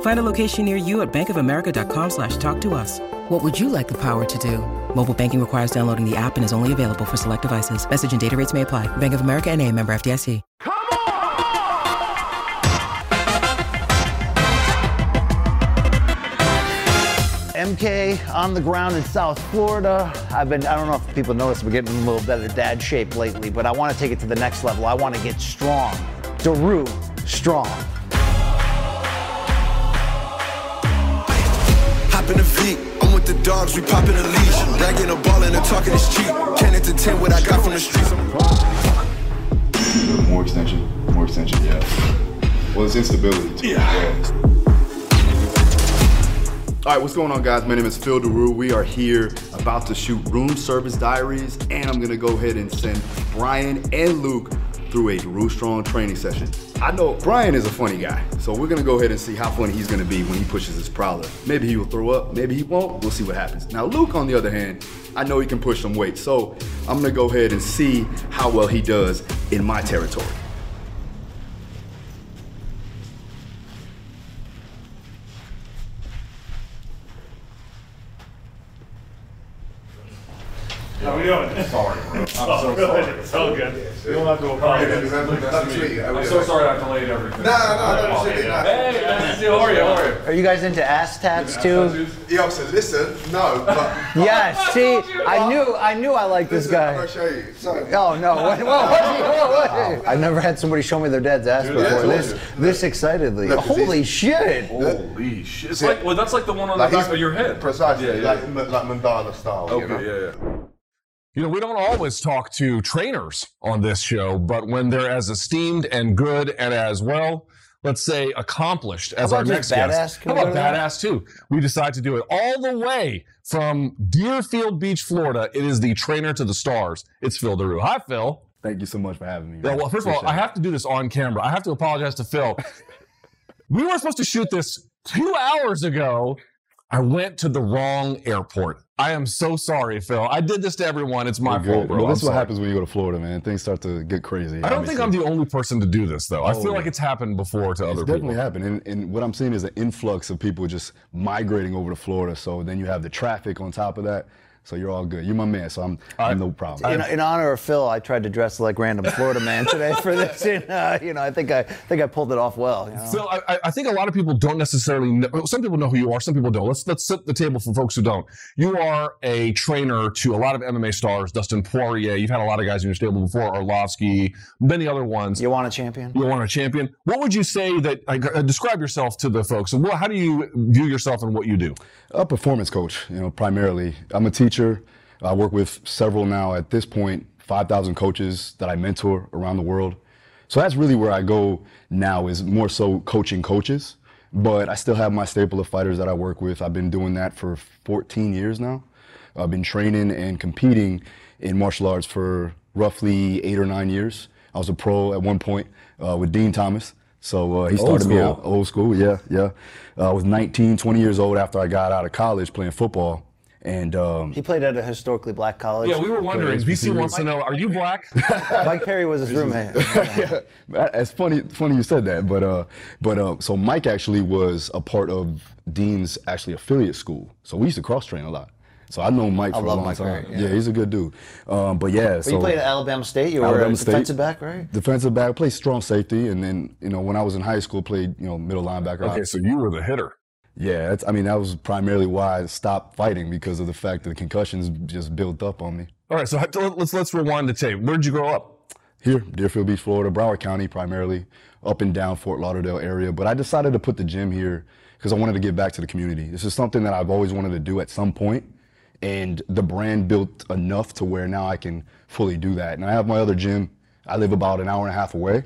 Find a location near you at bankofamerica.com slash talk to us. What would you like the power to do? Mobile banking requires downloading the app and is only available for select devices. Message and data rates may apply. Bank of America and a member FDIC. Come on! MK on the ground in South Florida. I've been, I don't know if people notice, we're getting in a little better dad shape lately, but I want to take it to the next level. I want to get strong. Daru, strong. In the feet, I'm with the dogs, we popping a leash. Ragging a ball and the talking is cheap. 10 into 10, what I got from the streets. More extension, more extension, yeah. Well, it's instability too. Yeah. All right, what's going on, guys? My name is Phil Daru. We are here about to shoot room service diaries, and I'm gonna go ahead and send Brian and Luke through a Daru Strong training session. I know Brian is a funny guy, so we're gonna go ahead and see how funny he's gonna be when he pushes his prowler. Maybe he will throw up, maybe he won't. We'll see what happens. Now, Luke, on the other hand, I know he can push some weight, so I'm gonna go ahead and see how well he does in my territory. How we doing? Sorry, bro. I'm Oh, so good. sorry. It's all good. You don't have to apologize. Nice to meet you. I'm so sorry I delayed everything. No, no, no, no, Hey, no. Hey, nice to see you. How are you? How are you? Are you guys into ass tats too? Yo, so listen, no, but Yes. See, I knew, I knew I liked this listen, I'm guy. gonna show you. So, Oh no! What, what, what, what, I've never had somebody show me their dad's ass Dude, before. I This, you. this excitedly. Look, 'cause Holy he's- shit! Holy shit. It's like, well, that's like the one on the back of your head. Precisely, Yeah, yeah. like like mandala style. you Okay, know? yeah, yeah. You know, we don't always talk to trainers on this show, but when they're as esteemed and good and as well, let's say accomplished as our next badass? guest. Can How about go that? badass too? We decide to do it all the way from Deerfield Beach, Florida. It is the trainer to the stars. It's Phil Daru. Hi, Phil. Thank you so much for having me. Yeah, well, first of all, I have to do this on camera. I have to apologize to Phil. we were supposed to shoot this two hours ago. I went to the wrong airport. I am so sorry, Phil. I did this to everyone. It's my fault, bro. Well, this is what happens when you go to Florida, man. Things start to get crazy. I don't think I'm the only person to do this, though. I Oh, feel like it's happened before to other definitely people. Definitely happened, and, and what I'm seeing is an influx of people just migrating over to Florida. So then you have the traffic on top of that. So you're all good. You're my man, so I'm, I'm no problem. In, in honor of Phil, I tried to dress like random Florida man today for this, and uh, you know, I think I think I pulled it off well. You know? Phil, I, I- I think a lot of people don't necessarily know. Some people know who you are. Some people don't. Let's let's set the table for folks who don't. You are a trainer to a lot of MMA stars. Dustin Poirier. You've had a lot of guys in your stable before. Arlovsky, many other ones. You want a champion? You want a champion. What would you say that? Like, uh, describe yourself to the folks, and what, how do you view yourself and what you do? A performance coach, you know, primarily. I'm a teacher. I work with several now at this point, 5,000 coaches that I mentor around the world. So that's really where I go now is more so coaching coaches. But I still have my staple of fighters that I work with. I've been doing that for 14 years now. I've been training and competing in martial arts for roughly eight or nine years. I was a pro at one point uh, with Din Thomas. So uh, he started me out old school, yeah, yeah. Uh, I was 19, 20 years old after I got out of college playing football. And um, He played at a historically black college. Yeah, we were wondering. BC wants to know: Are you black? Mike Perry was his roommate. It's funny, funny you said that, but uh, but uh, so Mike actually was a part of Din's actually affiliate school, so we used to cross train a lot. So I know Mike I for a long Mike time. Perry, yeah. yeah. he's a good dude. Um, but yeah, But so you played at Alabama State. You were Alabama a State. defensive back, right? defensive back, I played strong safety, and then you know when I was in high school, played you know middle linebacker. Okay, so you were the hitter. Yeah, that's, I mean that was primarily why I stopped fighting because of the fact that the concussions just built up on me. All right, so let's let's rewind the tape. Where did you grow up? Here, Deerfield Beach, Florida, Broward County primarily, up and down Fort Lauderdale area. But I decided to put the gym here because I wanted to give back to the community. This is something that I've always wanted to do at some point, and the brand built enough to where now I can fully do that. And I have my other gym. I live about an hour and a half away,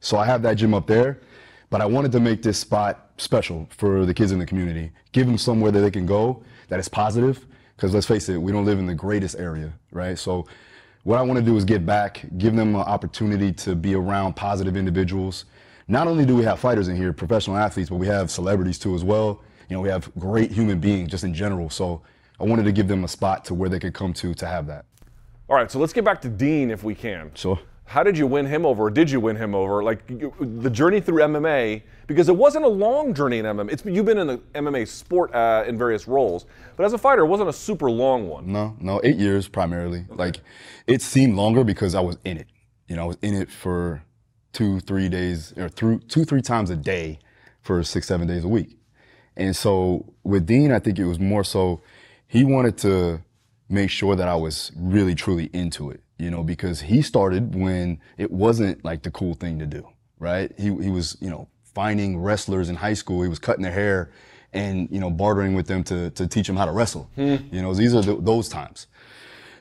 so I have that gym up there. But I wanted to make this spot special for the kids in the community, give them somewhere that they can go that is positive. Because let's face it, we don't live in the greatest area, right? So what I want to do is give back, give them an opportunity to be around positive individuals. Not only do we have fighters in here, professional athletes, but we have celebrities too as well. You know, we have great human beings just in general. So I wanted to give them a spot to where they could come to to have that. All right, so let's get back to Din if we can. Sure. How did you win him over? Or did you win him over? Like you, the journey through MMA, because it wasn't a long journey in MMA. It's you've been in the MMA sport uh, in various roles, but as a fighter, it wasn't a super long one. No, no, eight years primarily. Like it seemed longer because I was in it. You know, I was in it for two, three days, or through two, three times a day for six, seven days a week. And so with Din, I think it was more so he wanted to make sure that I was really, truly into it you know, because he started when it wasn't like the cool thing to do, right? He, he was, you know, finding wrestlers in high school. He was cutting their hair and, you know, bartering with them to, to teach them how to wrestle. Hmm. You know, these are the, those times.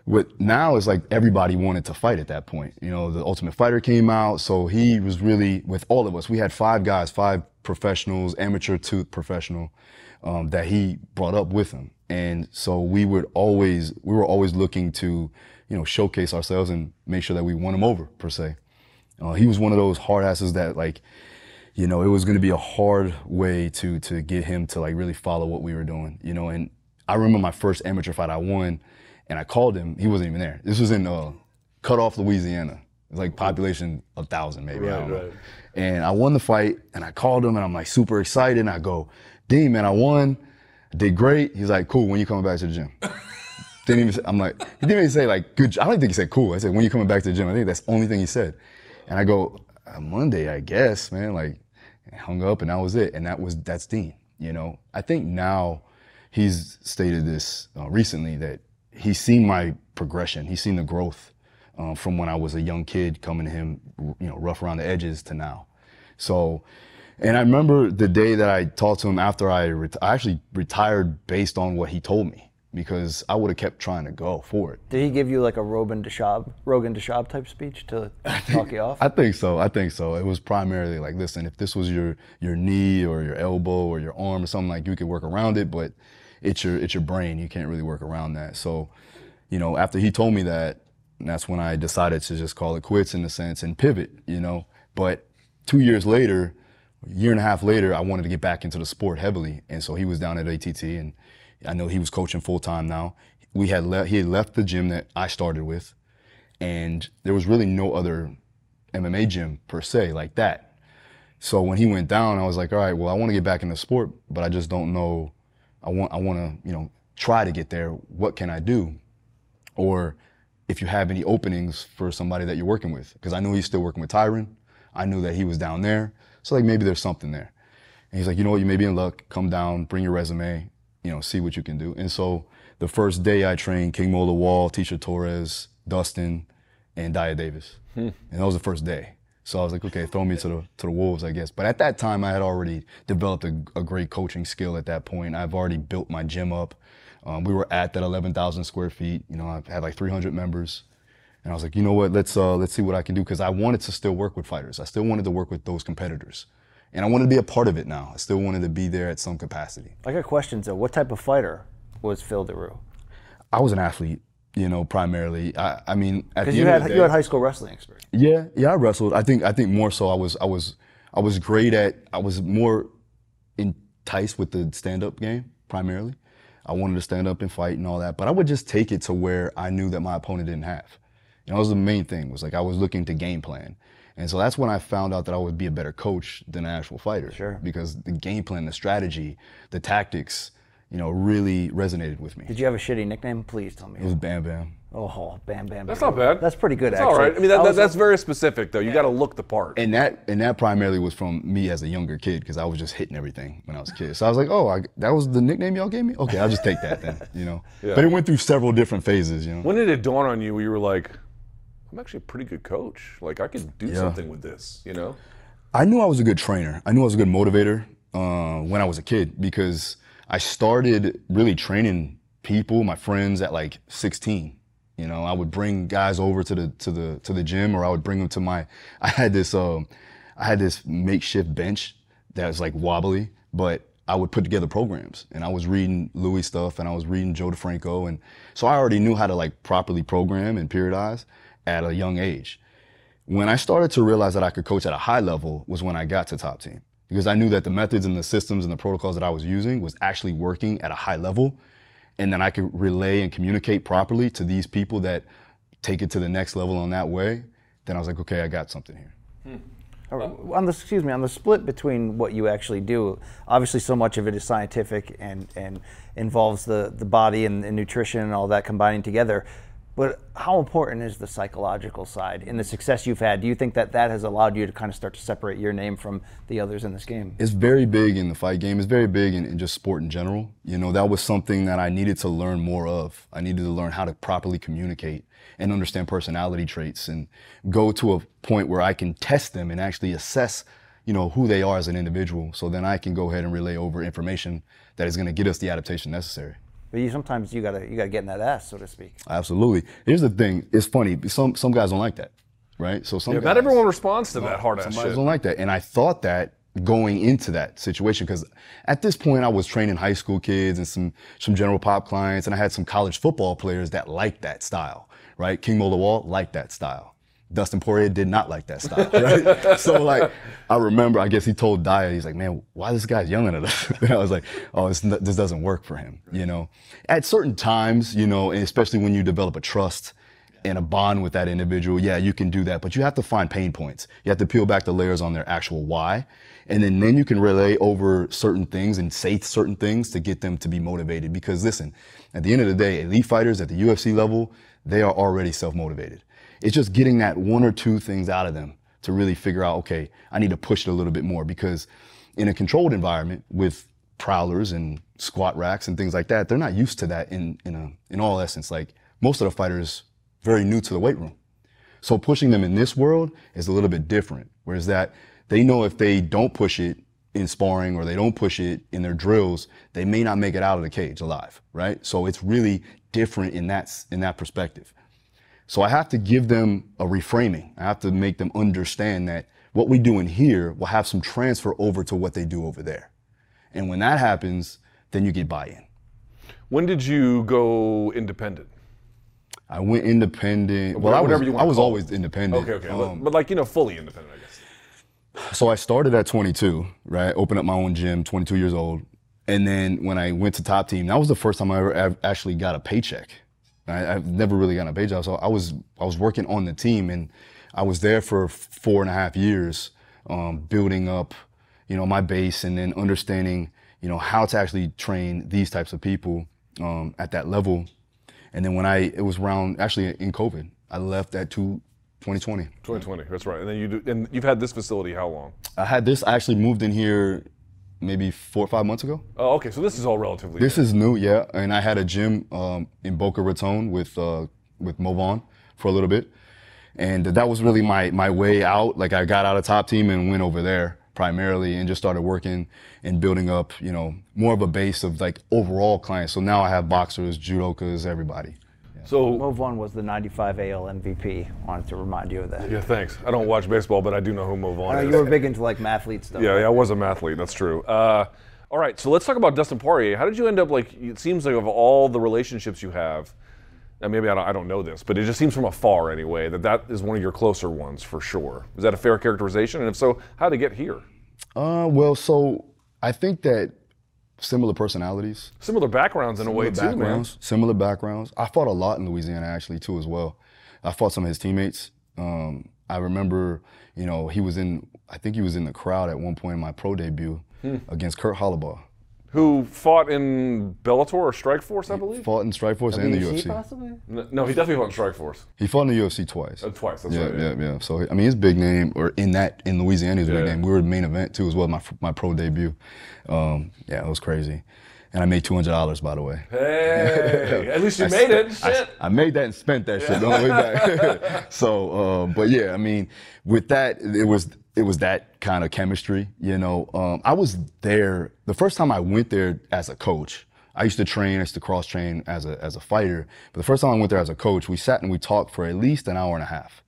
What now is like everybody wanted to fight at that point. You know, the Ultimate Fighter came out, so he was really with all of us. We had five guys, five professionals, amateur to professional, um, that he brought up with him, and so we would always we were always looking to you know, showcase ourselves and make sure that we won him over per se. Uh, he was one of those hard asses that like, you know, it was going to be a hard way to to get him to like really follow what we were doing, you know. And I remember my first amateur fight I won, and I called him. He wasn't even there. This was in uh, Cut Off, Louisiana. It's like population a thousand maybe. Right, I don't know. Right. And I won the fight, and I called him, and I'm like super excited. And I go, Din, man, I won. did great. He's like, cool. When you coming back to the gym? Didn't even. I'm like, he didn't even say like good. I don't think he said cool. I said when you coming back to the gym. I think that's the only thing he said. And I go uh, Monday, I guess, man. Like, hung up, and that was it. And that was that's Din. You know, I think now he's stated this uh, recently that he's seen my progression. He's seen the growth um, from when I was a young kid coming to him, you know, rough around the edges to now. So, and I remember the day that I talked to him after I, I actually retired based on what he told me because I would have kept trying to go for it. Did he give you like a Rogan Dashab, Rogan Dashab type speech to talk you off? I think so. I think so. It was primarily like, listen, if this was your your knee or your elbow or your arm or something like, you could work around it, but it's your it's your brain. You can't really work around that. So, you know, after he told me that, that's when I decided to just call it quits in a sense and pivot. You know, but two years later. A year and a half later, I wanted to get back into the sport heavily, and so he was down at ATT, and I know he was coaching full time now. We had le- he had left the gym that I started with, and there was really no other MMA gym per se like that. So when he went down, I was like, all right, well, I want to get back in the sport, but I just don't know. I want I want to you know try to get there. What can I do? Or if you have any openings for somebody that you're working with, because I knew he's still working with Tyron. I knew that he was down there, so like maybe there's something there. And he's like, you know what, you may be in luck. Come down, bring your resume you know, see what you can do. And so the first day I trained King Mo Lawal, Tecia Torres, Dustin, and Dyah Davis. Hmm. And that was the first day. So I was like, okay, throw me to the to the wolves, I guess. But at that time, I had already developed a, a great coaching skill. At that point, I've already built my gym up. Um, we were at that 11,000 square feet. You know, I had like 300 members, and I was like, you know what? Let's uh, let's see what I can do because I wanted to still work with fighters. I still wanted to work with those competitors and I wanted to be a part of it now. I still wanted to be there at some capacity. I got questions though. What type of fighter was Phil Daru? I was an athlete, you know, primarily. I, I mean, at because you had day, you had high school wrestling experience. Yeah, yeah, I wrestled. I think I think more so. I was I was I was great at. I was more enticed with the stand up game primarily. I wanted to stand up and fight and all that, but I would just take it to where I knew that my opponent didn't have. You know, that was the main thing. Was like I was looking to game plan. And so that's when I found out that I would be a better coach than an actual fighter. Sure. Because the game plan, the strategy, the tactics, you know, really resonated with me. Did you have a shitty nickname? Please tell me. It was Bam Bam. Oh, Bam Bam. That's not bad. That's pretty good. That's actually. all right. I mean, that, that, that's very specific, though. You yeah. got to look the part. And that and that primarily was from me as a younger kid because I was just hitting everything when I was a kid. So I was like, oh, I, that was the nickname y'all gave me. Okay, I'll just take that then. You know. Yeah. But it went through several different phases. You know. When did it dawn on you? Where you were like, I'm actually a pretty good coach. Like I could do Yeah. something with this, you know? I knew I was a good trainer. I knew I was a good motivator uh, when I was a kid because I started really training people, my friends, at like 16. You know, I would bring guys over to the to the to the gym, or I would bring them to my. I had this um, I had this makeshift bench that was like wobbly, but I would put together programs, and I was reading Louis stuff, and I was reading Joe DeFranco, and so I already knew how to like properly program and periodize at a young age. When I started to realize that I could coach at a high level was when I got to top team because I knew that the methods and the systems and the protocols that I was using was actually working at a high level and then I could relay and communicate properly to these people that take it to the next level on that way then I was like okay I got something here. Hmm. Right, On the excuse me, on the split between what you actually do, obviously so much of it is scientific and and involves the the body and, and nutrition and all that combining together. But how important is the psychological side in the success you've had? Do you think that that has allowed you to kind of start to separate your name from the others in this game? it's very big in the fight game. It's very big in, in just sport in general. You know, that was something that I needed to learn more of. I needed to learn how to properly communicate and understand personality traits and go to a point where I can test them and actually assess, you know, who they are as an individual. So then I can go ahead and relay over information that is going to get us the adaptation necessary. But you, sometimes you gotta you gotta get in that ass, so to speak. Absolutely. Here's the thing. It's funny. Some some guys don't like that, right? So some Yeah, guys, not everyone responds to that hard ass Some shit. guys don't like that. And I thought that going into that situation, because at this point I was training high school kids and some some general pop clients, and I had some college football players that liked that style, right? King Mo Lawal liked that style. Dustin Poirier did not like that style, right? so like, I remember, I guess he told Dyer, he's like, man, why this guy's yelling at us? and I was like, oh, this, doesn't work for him, you know? At certain times, you know, and especially when you develop a trust, and a bond with that individual, yeah, you can do that, but you have to find pain points. You have to peel back the layers on their actual why. And then, then you can relay over certain things and say certain things to get them to be motivated. Because listen, at the end of the day, elite fighters at the UFC level, they are already self-motivated. It's just getting that one or two things out of them to really figure out, okay, I need to push it a little bit more because in a controlled environment with prowlers and squat racks and things like that, they're not used to that in, in, a, in all essence. Like most of the fighters very new to the weight room. So pushing them in this world is a little bit different. Whereas that they know if they don't push it in sparring or they don't push it in their drills, they may not make it out of the cage alive, right? So it's really different in that in that perspective. So I have to give them a reframing. I have to make them understand that what we do in here will have some transfer over to what they do over there. And when that happens, then you get buy-in. When did you go independent? I went independent. Well, I Whatever was, you wanna I was always independent. Okay, okay. Um, but, but like, you know, fully independent, I guess. So I started at 22, right? Opened up my own gym, 22 years old. And then when I went to top team, that was the first time I ever actually got a paycheck. I, I've never really gotten a pay job. So I was, I was working on the team and I was there for four and a half years, um, building up, you know, my base and then understanding, you know, how to actually train these types of people, um, at that level. And then when I, it was around, actually in COVID, I left at two, 2020. 2020, that's right. And then you do, and you've had this facility how long? I had this. I actually moved in here maybe four or five months ago. Oh, okay. So this is all relatively. This is new, yeah. And I had a gym um, in Boca Raton with uh, with Movon for a little bit, and that was really my my way out. Like I got out of top team and went over there primarily, and just started working and building up, you know, more of a base of like overall clients. So now I have boxers, judokas, everybody. So. Mo Vaughn was the 95 AL MVP. Wanted to remind you of that. Yeah, thanks. I don't watch baseball, but I do know who Mo Vaughn is. you were big into like mathlete stuff. Yeah, yeah, I was a mathlete. That's true. Uh, all right, so let's talk about Dustin Poirier. How did you end up like? It seems like of all the relationships you have, and maybe I don't, I don't know this, but it just seems from afar anyway that that is one of your closer ones for sure. Is that a fair characterization? And if so, how to get here? Uh, well, so I think that similar personalities. Similar backgrounds in a way Similar too, man. backgrounds, Similar backgrounds. I fought a lot in Louisiana actually too as well. I fought some of his teammates. Um, I remember, you know, he was in. I think he was in the crowd at one point in my pro debut Hmm. against Kurt Holobaugh. Who fought in Bellator or Strikeforce, I believe. Fought in Strikeforce and the WC UFC. possibly? N- No, he definitely fought in Strike Force. He fought in the UFC twice. Uh, twice. That's yeah, right. yeah, yeah. So I mean, his big name, or in that in Louisiana, his Yeah. big name. We were the main event too, as well. My my pro debut. Um, yeah, it was crazy. and I made two hundred dollars by the way. Hey, at least you I made it. spent- I- Shit. I, made that and spent that shit on the way back. so, uh, but yeah, I mean, with that, it was it was that kind of chemistry. You know, um, I was there the first time I went there as a coach. I used to train, I used to cross train as a as a fighter. But the first time I went there as a coach, we sat and we talked for at least an hour and a half.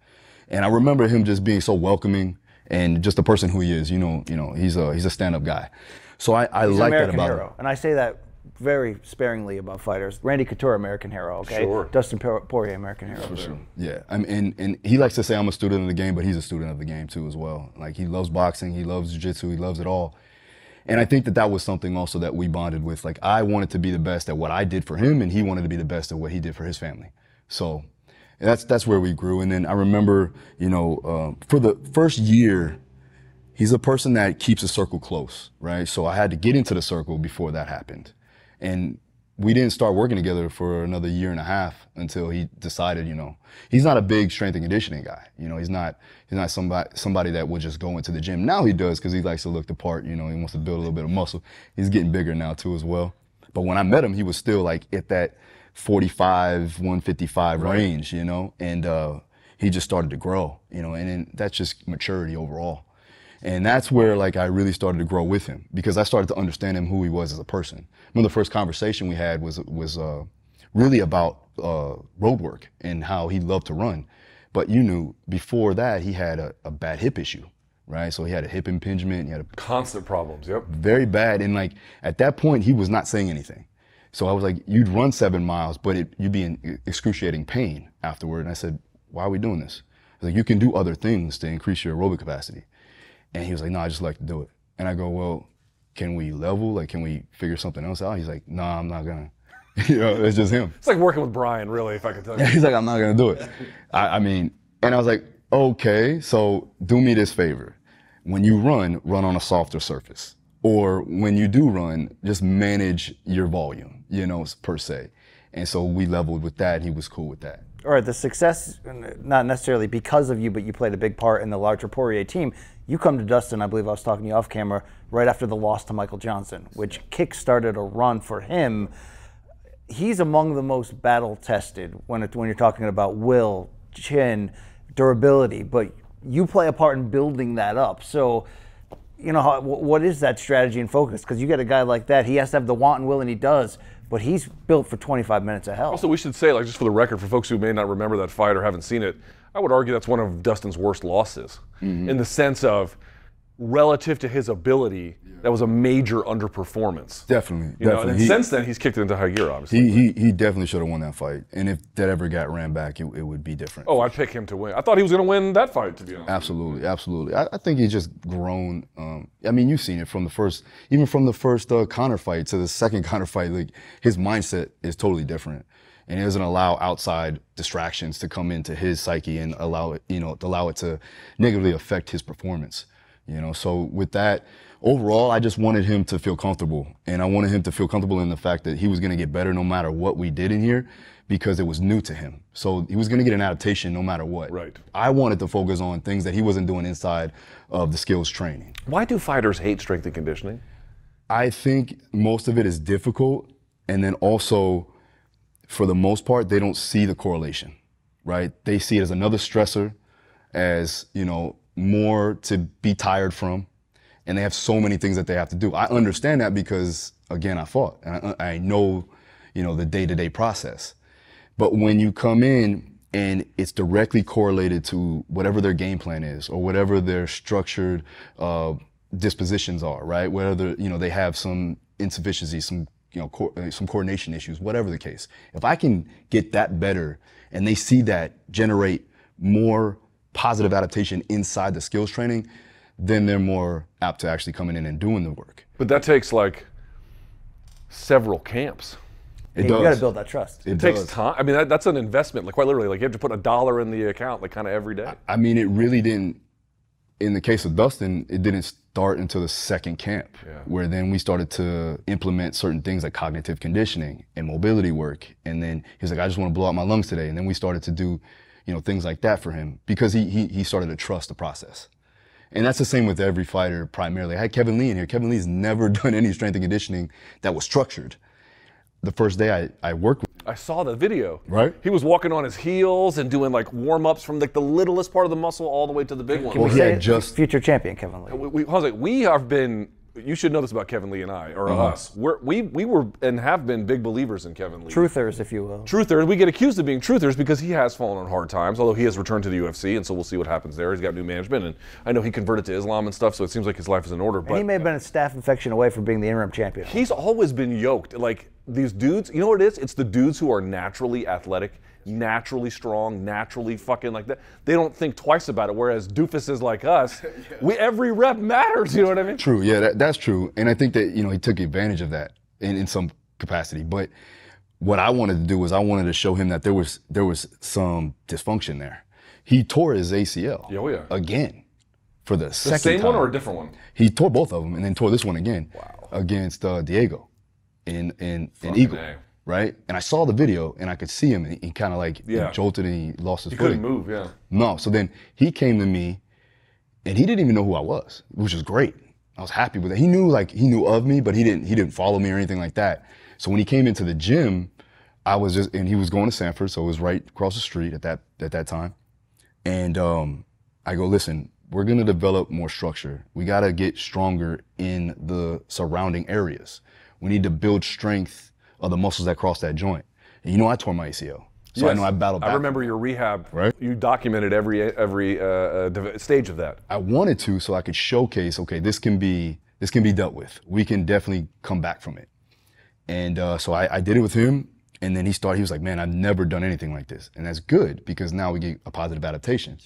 And I remember him just being so welcoming and just the person who he is. You know, you know, he's a he's a stand up guy. So I, I like that about hero, him. and I say that very sparingly about fighters. Randy Couture, American hero. Okay. Sure. Dustin Poirier, American hero. For sure. Yeah. I mean, and, and he likes to say I'm a student of the game, but he's a student of the game too as well. Like he loves boxing, he loves jiu-jitsu, he loves it all. And I think that that was something also that we bonded with. Like I wanted to be the best at what I did for him, and he wanted to be the best at what he did for his family. So that's that's where we grew. And then I remember, you know, um, for the first year, he's a person that keeps a circle close, right? So I had to get into the circle before that happened. And we didn't start working together for another year and a half until he decided, you know, he's not a big strength and conditioning guy. You know, he's not he's not somebody somebody that would just go into the gym. Now he does because he likes to look the part. You know, he wants to build a little bit of muscle. He's getting bigger now too as well. But when I met him, he was still like at that 45, 155 range. You know, and uh, he just started to grow. You know, and then that's just maturity overall. And that's where like I really started to grow with him because I started to understand him who he was as a person. One of the first conversation we had was was uh, really about uh, road work and how he loved to run. But you knew before that he had a, a bad hip issue, right? So he had a hip impingement. He had a Constant problems. Yep. very bad. And like at that point, he was not saying anything. So I was like, you'd run seven miles, but it, you'd be in excruciating pain afterward. And I said, why are we doing this? I was like, you can do other things to increase your aerobic capacity. And he was like, no, I just like to do it. And I go, well, can we level? Like, can we figure something else out? He's like, no, I'm not gonna. you know, it's just him. It's like working with Brian, really, if I could tell you. He's like, I'm not gonna do it. I, I mean, and I was like, okay, so do me this favor. When you run, run on a softer surface. Or when you do run, just manage your volume, you know, per se. And so we leveled with that. He was cool with that. All right, the success, not necessarily because of you, but you played a big part in the larger Poirier team. You come to Dustin, I believe I was talking to you off camera, right after the loss to Michael Johnson, which kick-started a run for him. He's among the most battle tested when, it, when you're talking about will, chin, durability, but you play a part in building that up. So, you know, how, what is that strategy and focus? Because you get a guy like that, he has to have the want and will, and he does, but he's built for 25 minutes of hell. Also, we should say, like, just for the record, for folks who may not remember that fight or haven't seen it, I would argue that's one of Dustin's worst losses, mm-hmm. in the sense of relative to his ability, that was a major underperformance. Definitely. You know, and He- since then, he's kicked it into high gear, obviously. He, he, he definitely should have won that fight. And if that ever got ran back, it, it would be different. oh, I'd pick him to win. I thought he was going to win that fight, to be honest. Absolutely, absolutely. I, I think he's just grown. Um, I mean, you've seen it from the first, even from the first uh, Conor fight to the second Conor fight. Like his mindset is totally different, and he doesn't allow outside distractions to come into his psyche and allow it, you know, to allow it to negatively affect his performance. You know, so with that, overall, I just wanted him to feel comfortable, and I wanted him to feel comfortable in the fact that he was going to get better no matter what we did in here, because it was new to him. So he was going to get an adaptation no matter what. Right. I wanted to focus on things that he wasn't doing inside of the skills training. Why do fighters hate strength and conditioning? I think most of it is difficult, and then also, for the most part, they don't see the correlation, right? They see it as another stressor, as you know, more to be tired from, and they have so many things that they have to do. I understand that because again, I fought, and I, I know, you know, the day-to-day process. But when you come in and it's directly correlated to whatever their game plan is or whatever their structured uh, dispositions are, right? Whether you know they have some insufficiency, some you know co- uh, some coordination issues, whatever the case. If I can get that better and they see that generate more positive adaptation inside the skills training, then they're more apt to actually coming in and doing the work. But that takes like several camps. It you does. got to build that trust. It It takes time. I mean, that, that's an investment. Like quite literally, like you have to put a dollar in the account, like kind of every day. I mean, it really didn't. In the case of Dustin, it didn't start until the second camp, where then we started to implement certain things like cognitive conditioning and mobility work. And then he was like, "I just want to blow out my lungs today." And then we started to do, you know, things like that for him because he he he started to trust the process. And that's the same with every fighter primarily. I had Kevin Lee in here. Kevin Lee's never done any strength and conditioning that was structured. The first day I, I worked with I saw the video. Right. He was walking on his heels and doing like warm ups from like the littlest part of the muscle all the way to the big one. Well, he had just future champion Kevin Lee. we, we, Jose, we have been. You should know this about Kevin Lee and I, or Uh-huh. us. We're, we we were and have been big believers in Kevin Lee. Truthers, if you will. Truthers. We get accused of being truthers because he has fallen on hard times. Although he has returned to the UFC, and so we'll see what happens there. He's got new management, and I know he converted to Islam and stuff. So it seems like his life is in order. And But he may have been a staph infection away from being the interim champion. He's always been yoked. Like these dudes, you know what it is? It's the dudes who are naturally athletic, naturally strong, naturally fucking like that. They don't think twice about it. Whereas doofuses like us, we every rep matters. You know what I mean? True, yeah, that, that's true. And I think that, you know, he took advantage of that in, in some capacity. But what I wanted to do was I wanted to show him that there was there was some dysfunction there. He tore his ACL Yeah, oh yeah. again for the, The second same time. one or a different one? He tore both of them and then tore this one again Wow. against uh, Diego in in, in Eagle, A. right? And I saw the video and I could see him. And he kind of like he Yeah. jolted and he lost his He footing. couldn't move. Yeah. No. So then he came to me and he didn't even know who I was, which was great. I was happy with it. He knew like he knew of me, but he didn't he didn't follow me or anything like that. So when he came into the gym, I was just and he was going to Sanford, so it was right across the street at that at that time. And um, I go, listen, we're gonna develop more structure. We gotta get stronger in the surrounding areas. We need to build strength of the muscles that cross that joint. And you know, I tore my ACL, so I know I battled. I remember your rehab. Right. You documented every every uh, uh, stage of that. I wanted to so I could showcase, okay, this can be this can be dealt with. We can definitely come back from it. And uh, so I, I did it with him, and then he started. He was like, "Man, I've never done anything like this," and that's good because now we get a positive adaptation.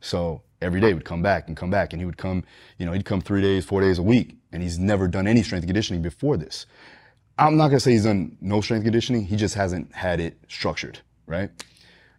So every day would come back and come back, and he would come. You know, he'd come three days, four days a week, and he's never done any strength conditioning before this. I'm not gonna say he's done no strength conditioning. He just hasn't had it structured, right?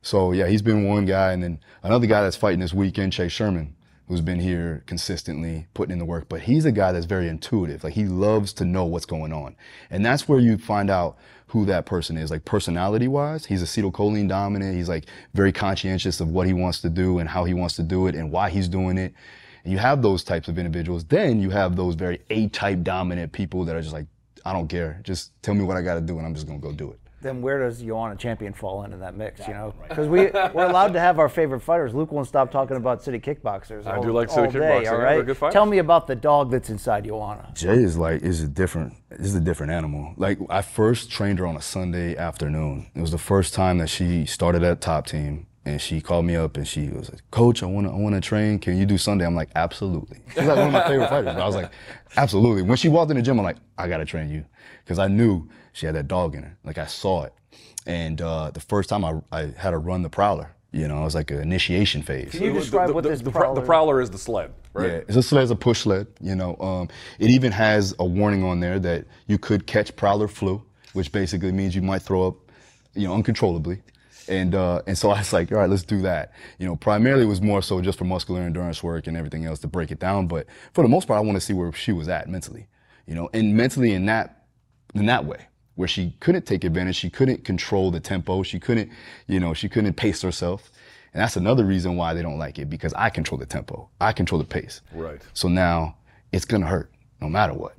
So yeah, he's been one guy, and then another guy that's fighting this weekend, Chase Sherman, who's been here consistently putting in the work. But he's a guy that's very intuitive. Like he loves to know what's going on, and that's where you find out who that person is. Like personality-wise, he's acetylcholine dominant. He's like very conscientious of what he wants to do and how he wants to do it and why he's doing it. And you have those types of individuals. Then you have those very A-type dominant people that are just like, I don't care. Just tell me what I got to do, and I'm just gonna go do it. then where does Joanna Champion fall into that mix? You know, because we we're allowed to have our favorite fighters. Luke won't stop talking about city kickboxers. I all, do like city all day, kickboxing. All They're good fighters. tell me about the dog that's inside Joanna. Jay is like is a different is a different animal. Like I first trained her on a Sunday afternoon. It was the first time that she started at top team. And she called me up and she was like, Coach, I wanna I wanna train. Can you do Sunday? I'm like, absolutely. She's like one of my favorite fighters. I was like, absolutely. When she walked in the gym, I'm like, I gotta train you. Because I knew she had that dog in her. Like I saw it. And uh, the first time I, I had her run the prowler, you know, it was like an initiation phase. Can you The- describe the, what the, this the, prowler. prowler? the prowler is the sled, right? Yeah, it's a sled, it's a push sled. You know, um, it even has a warning on there that you could catch prowler flu, which basically means you might throw up, you know, uncontrollably. And uh, and so I was like, all right, let's do that. You know, primarily it was more so just for muscular endurance work and everything else to break it down. But for the most part, I want to see where she was at mentally. You know, and mentally in that in that way where she couldn't take advantage, she couldn't control the tempo, she couldn't, you know, she couldn't pace herself. And that's another reason why they don't like it because I control the tempo, I control the pace. Right. So now it's gonna hurt no matter what.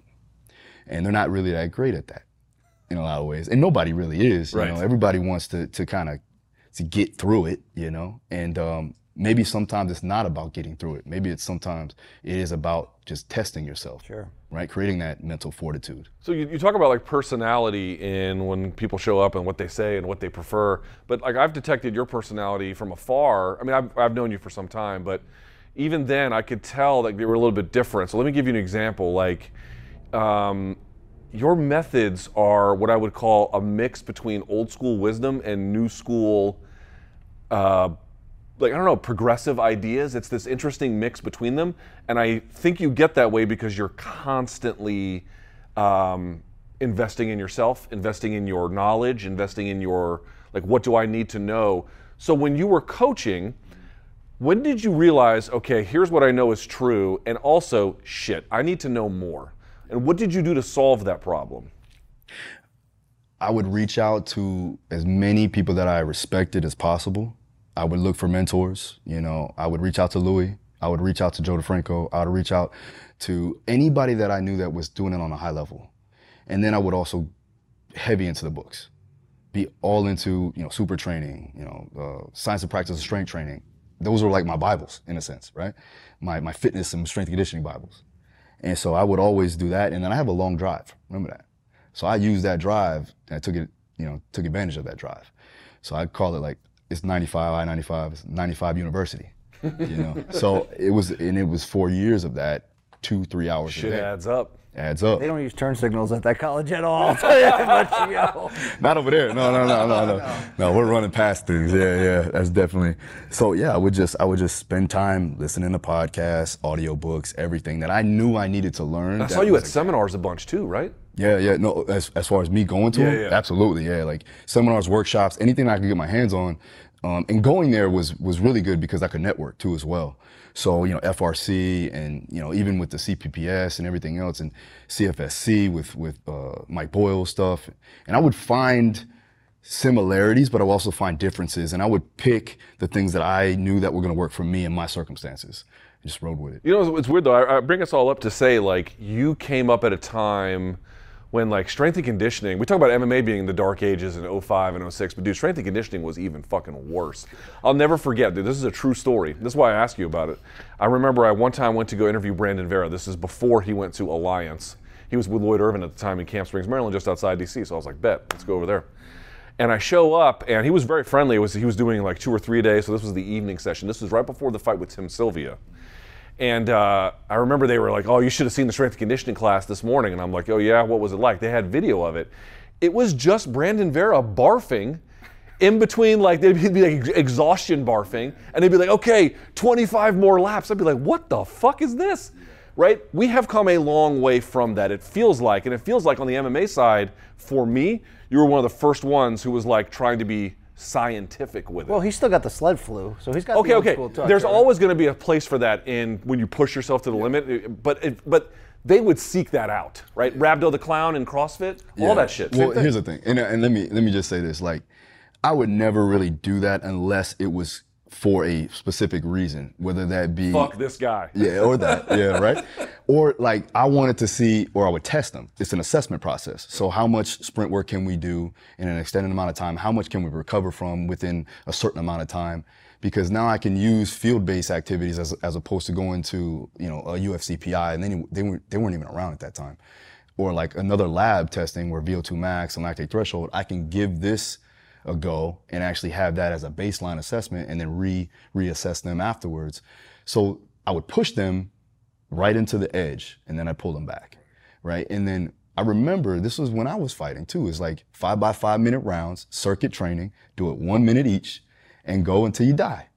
And they're not really that great at that in a lot of ways. And nobody really is. You Right. know, everybody wants to to kind of to get through it, you know. And um, maybe sometimes it's not about getting through it. Maybe it's sometimes it is about just testing yourself. Sure. Right? Creating that mental fortitude. So you, you talk about like personality in when people show up and what they say and what they prefer, but like I've detected your personality from afar. I mean, I've, I've known you for some time, but even then I could tell that they were a little bit different. So let me give you an example. Like, um, your methods are what I would call a mix between old school wisdom and new school uh, like I don't know, progressive ideas. It's this interesting mix between them, and I think you get that way because you're constantly um, investing in yourself, investing in your knowledge, investing in your like what do I need to know. So when you were coaching, when did you realize, okay, here's what I know is true, and also shit, I need to know more. And what did you do to solve that problem? I would reach out to as many people that I respected as possible. I would look for mentors. You know, I would reach out to Louis. I would reach out to Joe DeFranco. I would reach out to anybody that I knew that was doing it on a high level. And then I would also heavy into the books, be all into, you know, super training, you know, uh, science of practice and strength training. Those were like my Bibles in a sense, right? My, my fitness and strength conditioning Bibles. And so I would always do that. And then I have a long drive. Remember that. So I used that drive and I took it, you know, took advantage of that drive. So I call it like it's 95, I-95, it's 95 University. You know. so it was and it was four years of that, two, three hours Shit a day. adds up. Adds up. They don't use turn signals at that college at all. I'll tell you that much, yo. Not over there. No, no, no, no, no. No, we're running past things. Yeah, yeah. That's definitely. So yeah, I would just I would just spend time listening to podcasts, audiobooks, everything that I knew I needed to learn. I saw you at a- seminars a bunch too, right? Yeah, yeah. No, as as far as me going to Yeah, them, yeah. absolutely, yeah. Like seminars, workshops, anything I could get my hands on. Um, and going there was was really good because I could network too as well. So you know FRC and you know even with the CPPS and everything else and CFSC with with uh, Mike Boyle stuff, and I would find similarities, but I would also find differences, and I would pick the things that I knew that were going to work for me and my circumstances. and Just rode with it. You know, it's, it's weird though. I, I bring us all up to say like you came up at a time when like strength and conditioning. We talk about MMA being the dark ages in 05 and 06, but dude, strength and conditioning was even fucking worse. I'll never forget, dude. This is a true story. This is why I ask you about it. I remember I one time went to go interview Brandon Vera. This is before he went to Alliance. He was with Lloyd Irvin at the time in Camp Springs, Maryland, just outside DC. So I was like, bet, let's go over there. And I show up, and he was very friendly. It was he was doing like two or three days, so this was the evening session. This was right before the fight with Tim Sylvia. And uh, I remember they were like, "Oh, you should have seen the strength and conditioning class this morning." And I'm like, "Oh yeah, what was it like?" They had video of it. It was just Brandon Vera barfing in between, like they'd be like exhaustion barfing, and they'd be like, "Okay, 25 more laps." I'd be like, "What the fuck is this?" Right? We have come a long way from that. It feels like, and it feels like on the MMA side, for me, you were one of the first ones who was like trying to be scientific with it. Well, he's still got the sled flu, so he's got Okay, the okay. school touch, There's right? always going to be a place for that in when you push yourself to the limit, but it, but they would seek that out, right? Rhabdo the clown and CrossFit, all that shit. Well, here's the thing, and, uh, and let me let me just say this: like, I would never really do that unless it was for a specific reason, whether that be Fuck this guy. yeah, or that, yeah, right. Or like I wanted to see, or I would test them. It's an assessment process. So how much sprint work can we do in an extended amount of time? How much can we recover from within a certain amount of time? Because now I can use field-based activities as, as opposed to going to you know a UFCPI, and then they weren't they weren't even around at that time. Or like another lab testing where VO2 max and lactate threshold, I can give this a go and actually have that as a baseline assessment and then re reassess them afterwards. So I would push them right into the edge and then I pull them back. Right. And then I remember this was when I was fighting too. It's like five by five minute rounds, circuit training, do it one minute each and go until you die.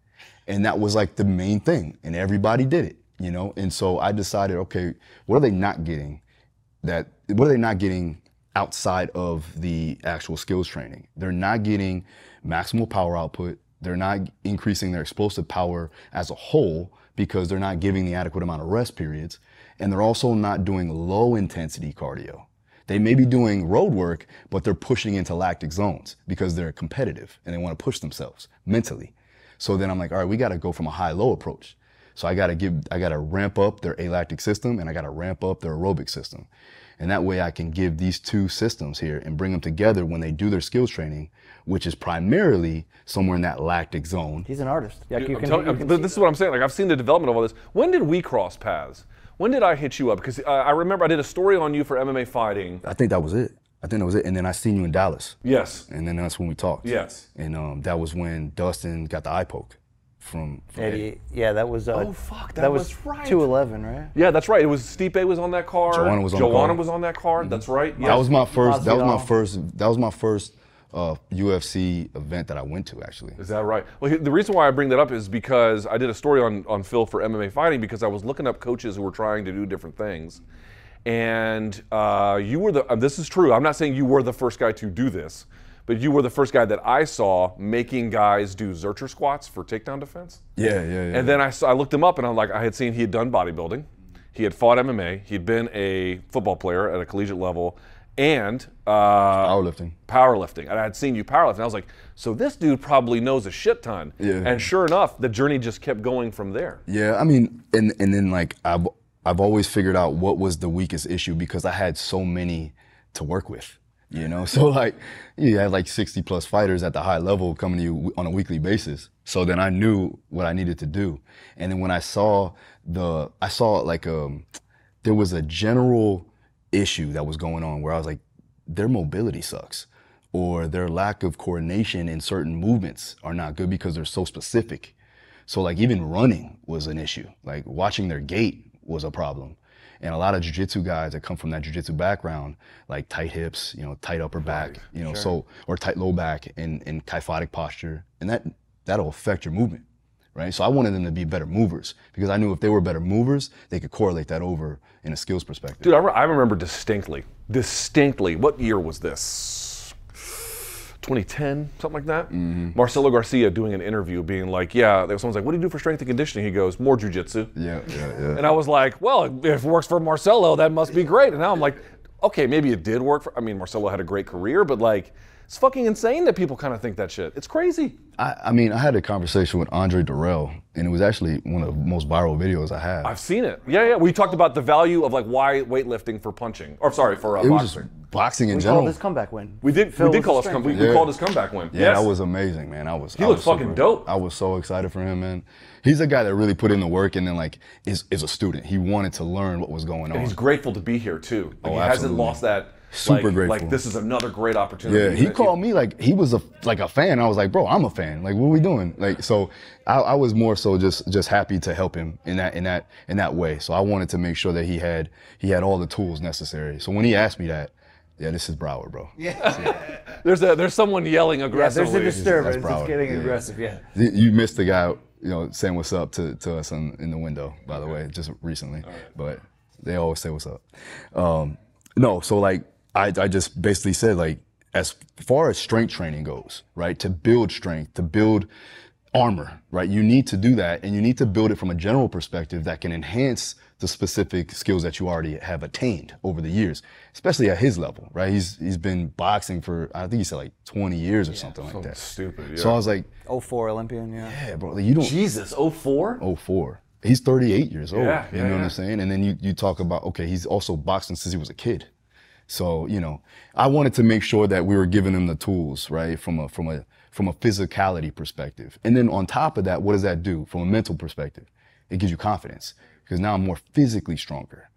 And that was like the main thing. And everybody did it, you know? And so I decided, okay, what are they not getting that what are they not getting outside of the actual skills training? They're not getting maximal power output. They're not increasing their explosive power as a whole because they're not giving the adequate amount of rest periods. And they're also not doing low intensity cardio. They may be doing road work, but they're pushing into lactic zones because they're competitive and they want to push themselves mentally. So then I'm like, all right, we got to go from a high low approach. So I got to give, I got to ramp up their alactic system and I got to ramp up their aerobic system. And that way I can give these two systems here and bring them together when they do their skills training, which is primarily somewhere in that lactic zone. He's an artist. Yeah, you can, telling- you can th- this is what I'm saying. Like I've seen the development of all this. When did we cross paths? When did I hit you up? Because uh, I remember I did a story on you for MMA fighting. I think that was it. I think that was it. And then I seen you in Dallas. Yes. And then that's when we talked. Yes. And um, that was when Dustin got the eye poke from, from Eddie. Eddie. Yeah, that was. Uh, Oh, fuck, that was, was right. 211, right? Yeah, that's right. It was Stipe was on that card. Joanna was on Joanna was on that card. That's right. Yes. That was my first. That was my first. That was my first uh, UFC event that I went to actually. Is that right? Well, the reason why I bring that up is because I did a story on, on Phil for MMA fighting because I was looking up coaches who were trying to do different things. And uh, you were the, and this is true, I'm not saying you were the first guy to do this, but you were the first guy that I saw making guys do Zercher squats for takedown defense. Yeah, yeah, yeah. And then I, saw, I looked him up and I'm like, I had seen he had done bodybuilding, he had fought MMA, he'd been a football player at a collegiate level, and uh, Powerlifting. powerlifting. And I had seen you powerlifting. I was like, so this dude probably knows a shit ton. Yeah. And sure enough, the journey just kept going from there. Yeah, I mean, and and then like I've I've always figured out what was the weakest issue because I had so many to work with. You know, so like you had like 60 plus fighters at the high level coming to you on a weekly basis. So then I knew what I needed to do. And then when I saw the, I saw like um, there was a general issue that was going on where I was like, their mobility sucks, or their lack of coordination in certain movements are not good because they're so specific. So like even running was an issue. Like watching their gait was a problem. And a lot of jujitsu guys that come from that jujitsu background, like tight hips, you know, tight upper back, you know, so or tight low back and, and kyphotic posture, and that that'll affect your movement, right? So I wanted them to be better movers because I knew if they were better movers, they could correlate that over in a skills perspective. Dude, I, re- I remember distinctly, distinctly, what year was this? 2010, something like that. Mm-hmm. Marcelo Garcia doing an interview, being like, "Yeah." There was someone's like, "What do you do for strength and conditioning?" He goes, "More jujitsu." yeah, yeah, yeah. And I was like, "Well, if it works for Marcelo, that must be great." And now I'm like, "Okay, maybe it did work for." I mean, Marcelo had a great career, but like, it's fucking insane that people kind of think that shit. It's crazy. I, I mean, I had a conversation with Andre Dirrell, and it was actually one of the most viral videos I have. I've seen it. Yeah, yeah. We talked about the value of like why weightlifting for punching, or sorry, for uh, it was boxing. just boxing in We general. called this comeback win. we did. Phil we did call a us. Com- strength we, we called his comeback win. Yeah, yes. that was amazing, man. I was. He I looked was super- fucking dope. I was so excited for him, man. He's a guy that really put in the work, and then like is is a student. He wanted to learn what was going on. And he's grateful to be here too. Like, Oh, he hasn't lost that. Super like, grateful. Like this is another great opportunity. Yeah, he That- called me like he was a like a fan. I was like, bro, I'm a fan. Like, what are we doing? Like, so I, I was more so just just happy to help him in that in that in that way. So I wanted to make sure that he had he had all the tools necessary. So when he asked me that, yeah, this is Broward, bro. Yeah. There's a there's someone yelling Yeah, there's a disturbance. That's It's Broward. getting Yeah. aggressive. Yeah. You- You missed the guy, you know, saying what's up to, to us in, in the window, by the way, just recently. But they always say what's up. Um, no, so like I, I just basically said like as far as strength training goes, right? To build strength, to build armor, right? You need to do that and you need to build it from a general perspective that can enhance the specific skills that you already have attained over the years, especially at his level, right? He's he's been boxing for I think he said like 20 years or something like that. stupid, Yeah. So. I was like, 04 Olympian. Yeah. yeah, bro, like, you don't Jesus, 04? 04. He's 38 years old. Yeah, you yeah, know what. I'm saying? And then you, you talk about, okay, he's also boxing since he was a kid. So, you know, I wanted to make sure that we were giving them the tools, right? From a from a from a physicality perspective. And then on top of that, what does that do from a mental perspective? It gives you confidence because now I'm more physically stronger.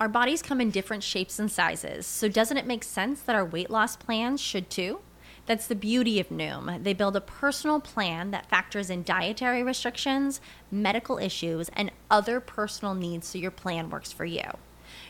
Our bodies come in different shapes and sizes, so doesn't it make sense that our weight loss plans should too? That's the beauty of Noom. They build a personal plan that factors in dietary restrictions, medical issues, and other personal needs so your plan works for you.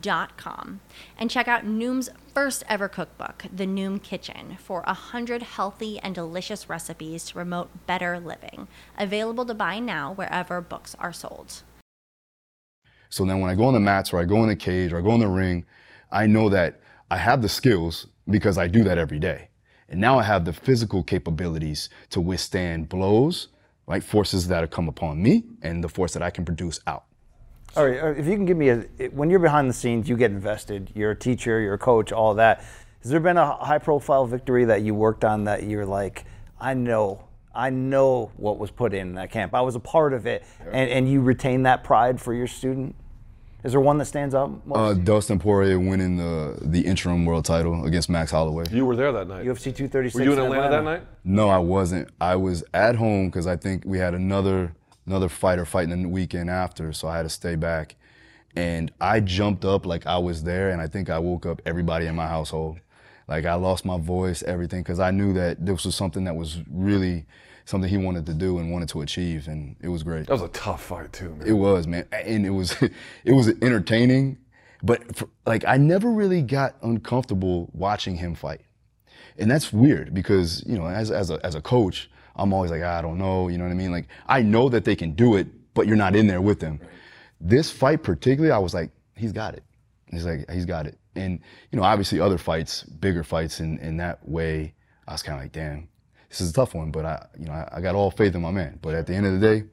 dot com and check out Noom's first ever cookbook, The Noom Kitchen, for a hundred healthy and delicious recipes to promote better living. Available to buy now wherever books are sold. So then when I go on the mats or I go in the cage or I go in the ring, I know that I have the skills because I do that every day. And now I have the physical capabilities to withstand blows, right? Forces that have come upon me and the force that I can produce out. All right, uh, if you can give me a, when you're behind the scenes, you get invested. You're a teacher, you're a coach, all that. Has there been a high-profile victory that you worked on that you're like, I know, I know what was put in that camp. I was a part of it, and, and you retain that pride for your student. Is there one that stands out most? Uh, Dustin Poirier winning the the interim world title against Max Holloway. You were there that night. UFC 236. were you in Atlanta, that night? No, I wasn't. I was at home because I think we had another another fighter fighting the weekend after, so I had to stay back. And I jumped up like I was there, and I think I woke up everybody in my household. Like I lost my voice, everything, because I knew that this was something that was really something he wanted to do and wanted to achieve, and it was great. That was a tough fight too, man. It was, man, and it was it was entertaining, But for, like I never really got uncomfortable watching him fight. And that's weird because, you know, as as a as a coach, I'm always like, I don't know, you know what I mean? Like I know that they can do it, but you're not in there with them. This fight particularly, I was like, he's got it. He's like, he's got it. And, you know, obviously other fights, bigger fights in, in that way, I was kind of like, damn, this is a tough one, but I, you know, I, I got all faith in my man. But at the end of the day,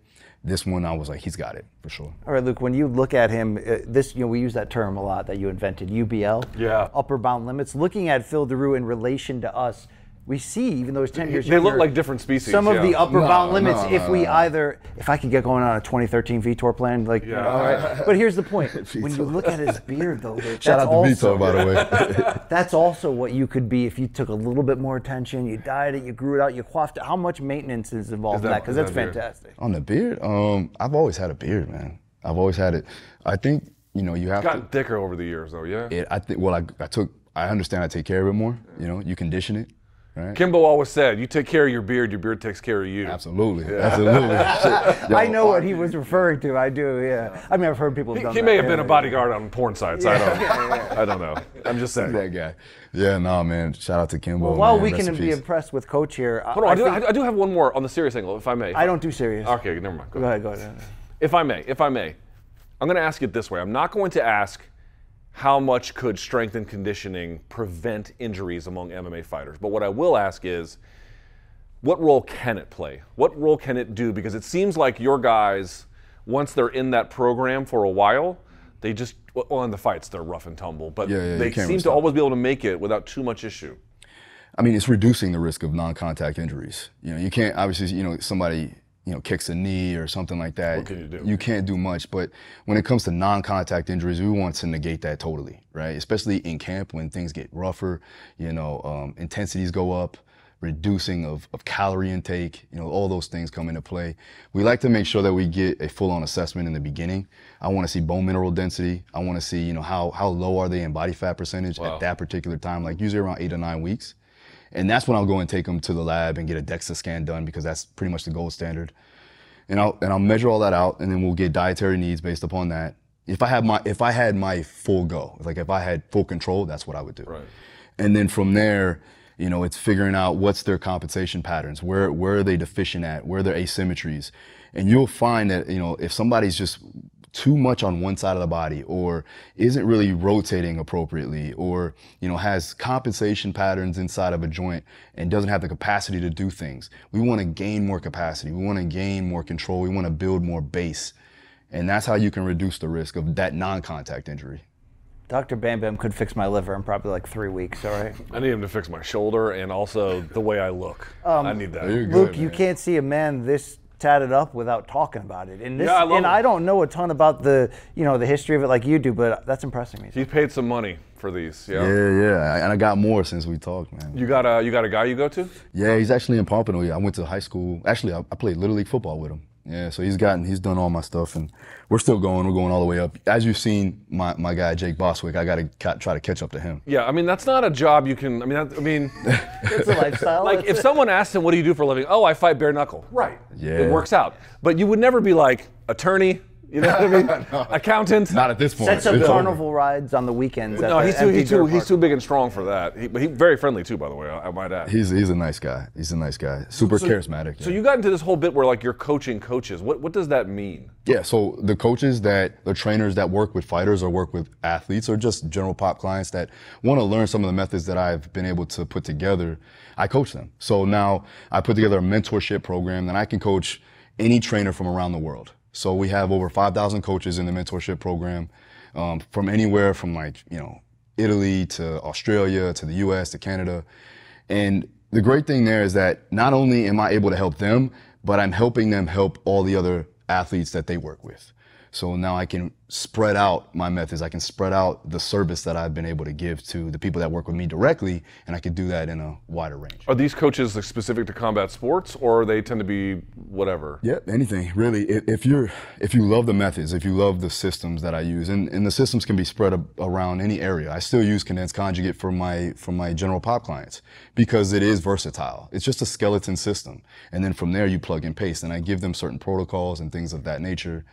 this one I was like, he's got it for sure. All right, Luke. When you look at him, uh, this you know we use that term a lot that you invented, UBL. Yeah. Upper bound limits. Looking at Phil Daru in relation to us, we see even though he's ten years They look like different species, Some of the upper No, bound limits. no, if no, we no. either, if I could get going on a 2013 Vitor plan, like, Yeah. all right. But here's the point: when you look at his beard, though, Luke, Shout that's out to also, Vito, by the way. That's also what you could be if you took a little bit more attention, you dyed it, you grew it out, you coiffed it. How much maintenance is involved Is in that- that? Because that's that fantastic. On the beard, um, I've always had a beard, man. I've always had it. I think you know you have Gotten to. thicker over the years, though. Yeah. It, I think. Well, I, I took. I understand. I take care of it more. You know, you condition it, right? Kimbo always said, "You take care of your beard, your beard takes care of you." Absolutely, absolutely. Yo, I know what he was referring to. I do, yeah. I mean, I've heard people He, done he that. may have been Yeah, a bodyguard on porn sites. I don't. I don't know. I'm just saying. that guy. Yeah, no, man. Shout out to Kimbo. Well, while man. we can be impressed with Coach here, I, Hold on, I, I, do, think- I do have one more on the serious angle, if I may. I don't do serious. Okay, never mind. Go Go ahead. ahead, go ahead. If I may, if I may, I'm going to ask it this way. I'm not going to ask how much could strength and conditioning prevent injuries among MMA fighters, but what I will ask is what role can it play? What role can it do? Because it seems like your guys, once they're in that program for a while, they just well in the fights they're rough and tumble, but Yeah, yeah, they seem to stop. always be able to make it without too much issue. I mean, it's reducing the risk of non-contact injuries. You know, you can't obviously, you know, somebody, you know, kicks a knee or something like that. What can you do? You can't do much. But when it comes to non-contact injuries, we want to negate that totally, right? Especially in camp when things get rougher. You know, um, intensities go up, reducing of, of calorie intake. You know, all those things come into play. We like to make sure that we get a full-on assessment in the beginning. I want to see bone mineral density. I want to see, you know, how how low are they in body fat percentage at that particular time, like usually around eight or nine weeks. And that's when I'll go and take them to the lab and get a DEXA scan done because that's pretty much the gold standard. And I'll and I'll measure all that out, and then we'll get dietary needs based upon that. If I had my if I had my full go, like if I had full control, that's what I would do. Right. And then from there, you know, it's figuring out what's their compensation patterns, where where are they deficient at, where are their asymmetries, and you'll find that you know if somebody's just too much on one side of the body or isn't really rotating appropriately or you know has compensation patterns inside of a joint and doesn't have the capacity to do things we want to gain more capacity we want to gain more control we want to build more base and that's how you can reduce the risk of that non-contact injury Dr. Bam Bam could fix my liver in probably like three weeks, all right? I need him to fix my shoulder and also the way I look. Um, I need that. You're good, Luke, you can't see a man this tatted up without talking about it. And this, Yeah, I love and it. I don't know a ton about the, you know, the history of it like you do, but that's impressing me. You paid some money for these. Yeah. yeah yeah and i got more since we talked man You got a you got a guy you go to? Yeah, he's actually in Pompano. I went to high school. Actually, I, I played little league football with him. Yeah, so he's gotten, he's done all my stuff, and we're still going. We're going all the way up. As you've seen, my, my guy Jake Bostwick, I got to ca- try to catch up to him. Yeah, I mean that's not a job you can. I mean, that, I mean, It's a lifestyle. like if someone asked him, "What do you do for a living?" Oh, I fight bare knuckle. Right. Yeah. It works out, but you would never be like attorney. You know what I mean? Accountant. Not at this point. sets up It's over. carnival rides on the weekends. at no, the he's too, he's, too, he's too big and strong for that. He, but he's very friendly too, by the way. I, I might add. He's he's a nice guy. He's a nice guy. Super charismatic. So yeah. you got into this whole bit where like you're coaching coaches. What what does that mean? Yeah, so the coaches that, the trainers that work with fighters or work with athletes or just general pop clients that want to learn some of the methods that I've been able to put together, I coach them. So now I put together a mentorship program that I can coach any trainer from around the world. So we have over 5,000 coaches in the mentorship program um, from anywhere from like, you know, Italy to Australia to the US to Canada. And the great thing there is that not only am I able to help them, but I'm helping them help all the other athletes that they work with. So now I can spread out my methods. I can spread out the service that I've been able to give to the people that work with me directly, and I can do that in a wider range. Are these coaches like, specific to combat sports, or they tend to be whatever? Yeah, anything really. If, you're, if you love the methods, if you love the systems that I use, and, and the systems can be spread around any area. I still use condensed conjugate for my for my general pop clients because it is versatile. It's just a skeleton system, and then from there you plug and paste. And I give them certain protocols and things of that nature.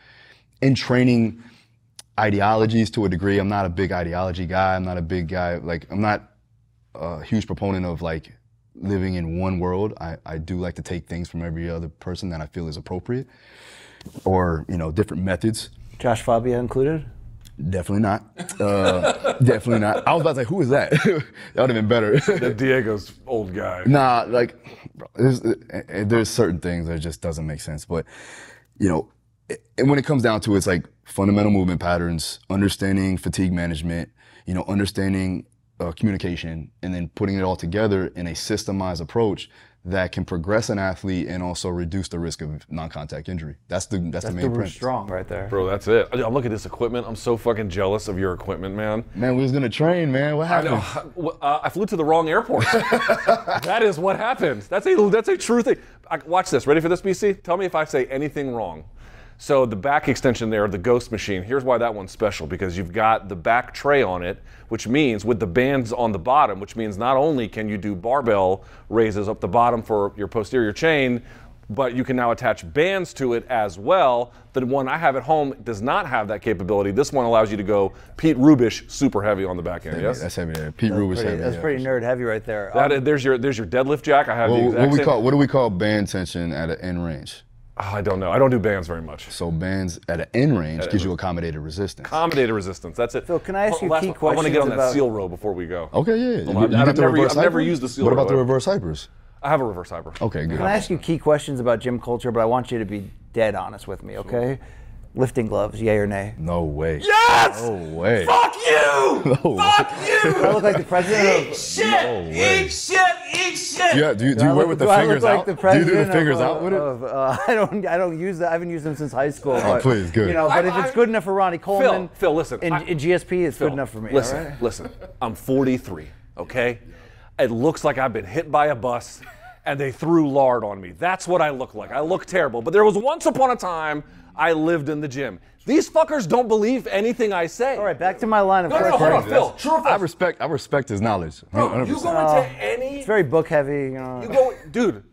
In training, ideologies to a degree. I'm not a big ideology guy. I'm not a big guy like I'm not a huge proponent of like living in one world. I, I do like to take things from every other person that I feel is appropriate, or you know different methods. Josh Fabia included. Definitely not. Uh, definitely not. I was about to say, who is that? that would have been better. That Diego's old guy. Nah, like bro, there's uh, there's certain things that just doesn't make sense. But you know, it- and when it comes down to it, it's like fundamental movement patterns, understanding fatigue management, you know, understanding uh, communication, and then putting it all together in a systemized approach that can progress an athlete and also reduce the risk of non-contact injury. That's the that's, the That's main the root premise. strong right there. Bro, that's it. I- I'm looking at this equipment. I'm so fucking jealous of your equipment, man. Man, we was gonna train, man. What I happened? know. Uh, I flew to the wrong airport. that is what happened. That's a that's a true thing. I, watch this. Ready for this, BC? Tell me if I say anything wrong. So the back extension there, the Ghost machine. Here's why that one's special because you've got the back tray on it, which means with the bands on the bottom, which means not only can you do barbell raises up the bottom for your posterior chain, but you can now attach bands to it as well. The one I have at home does not have that capability. This one allows you to go Pete Rubish super heavy on the back end. Yes. That's heavy there. Pete Rubis Pretty- heavy. that's yeah. pretty nerd heavy right there. That, Um, there's your there's your deadlift jack. I have the Well, exact what we same- call what do we call band tension at an end range? Oh, I don't know. I don't do bands very much. So bands at an end range gives you accommodated resistance. Accommodated resistance. That's it. Phil, can I ask you last key one. I want to get on questions that seal row before we go. Okay, yeah. You, Well, you I've- I've never- I've never used the seal row. What about row. the reverse hypers? I have a reverse hyper. Okay, good. Can I ask you key questions about gym culture? But I want you to be dead honest with me, okay? Lifting gloves, yay or nay? No way. Yes! No way. Fuck you! No Fuck you! I look like the president of? shit! way. Eat shit! Eat shit! Yeah, do you, do Do you wear look- with the do I fingers like out? the do you do the fingers of, out with it? of, uh, I don't. I don't use that. I haven't used them since high school. but, please, good. You know, but I- if it's good enough for Ronnie Coleman, Phil, Phil listen, in, I- in GSP, it's Phil, good enough for me. Listen, all right? listen. I'm 43. Okay, it looks like I've been hit by a bus, and they threw lard on me. That's what I look like. I look terrible. But there was once upon a time I lived in the gym. These fuckers don't believe anything I say. All right, back to my line of No, no, no, hold on, Phil. True or false? I respect I respect his knowledge. Bro, you 100%. go into oh, any It's very book heavy. You know. You go, dude.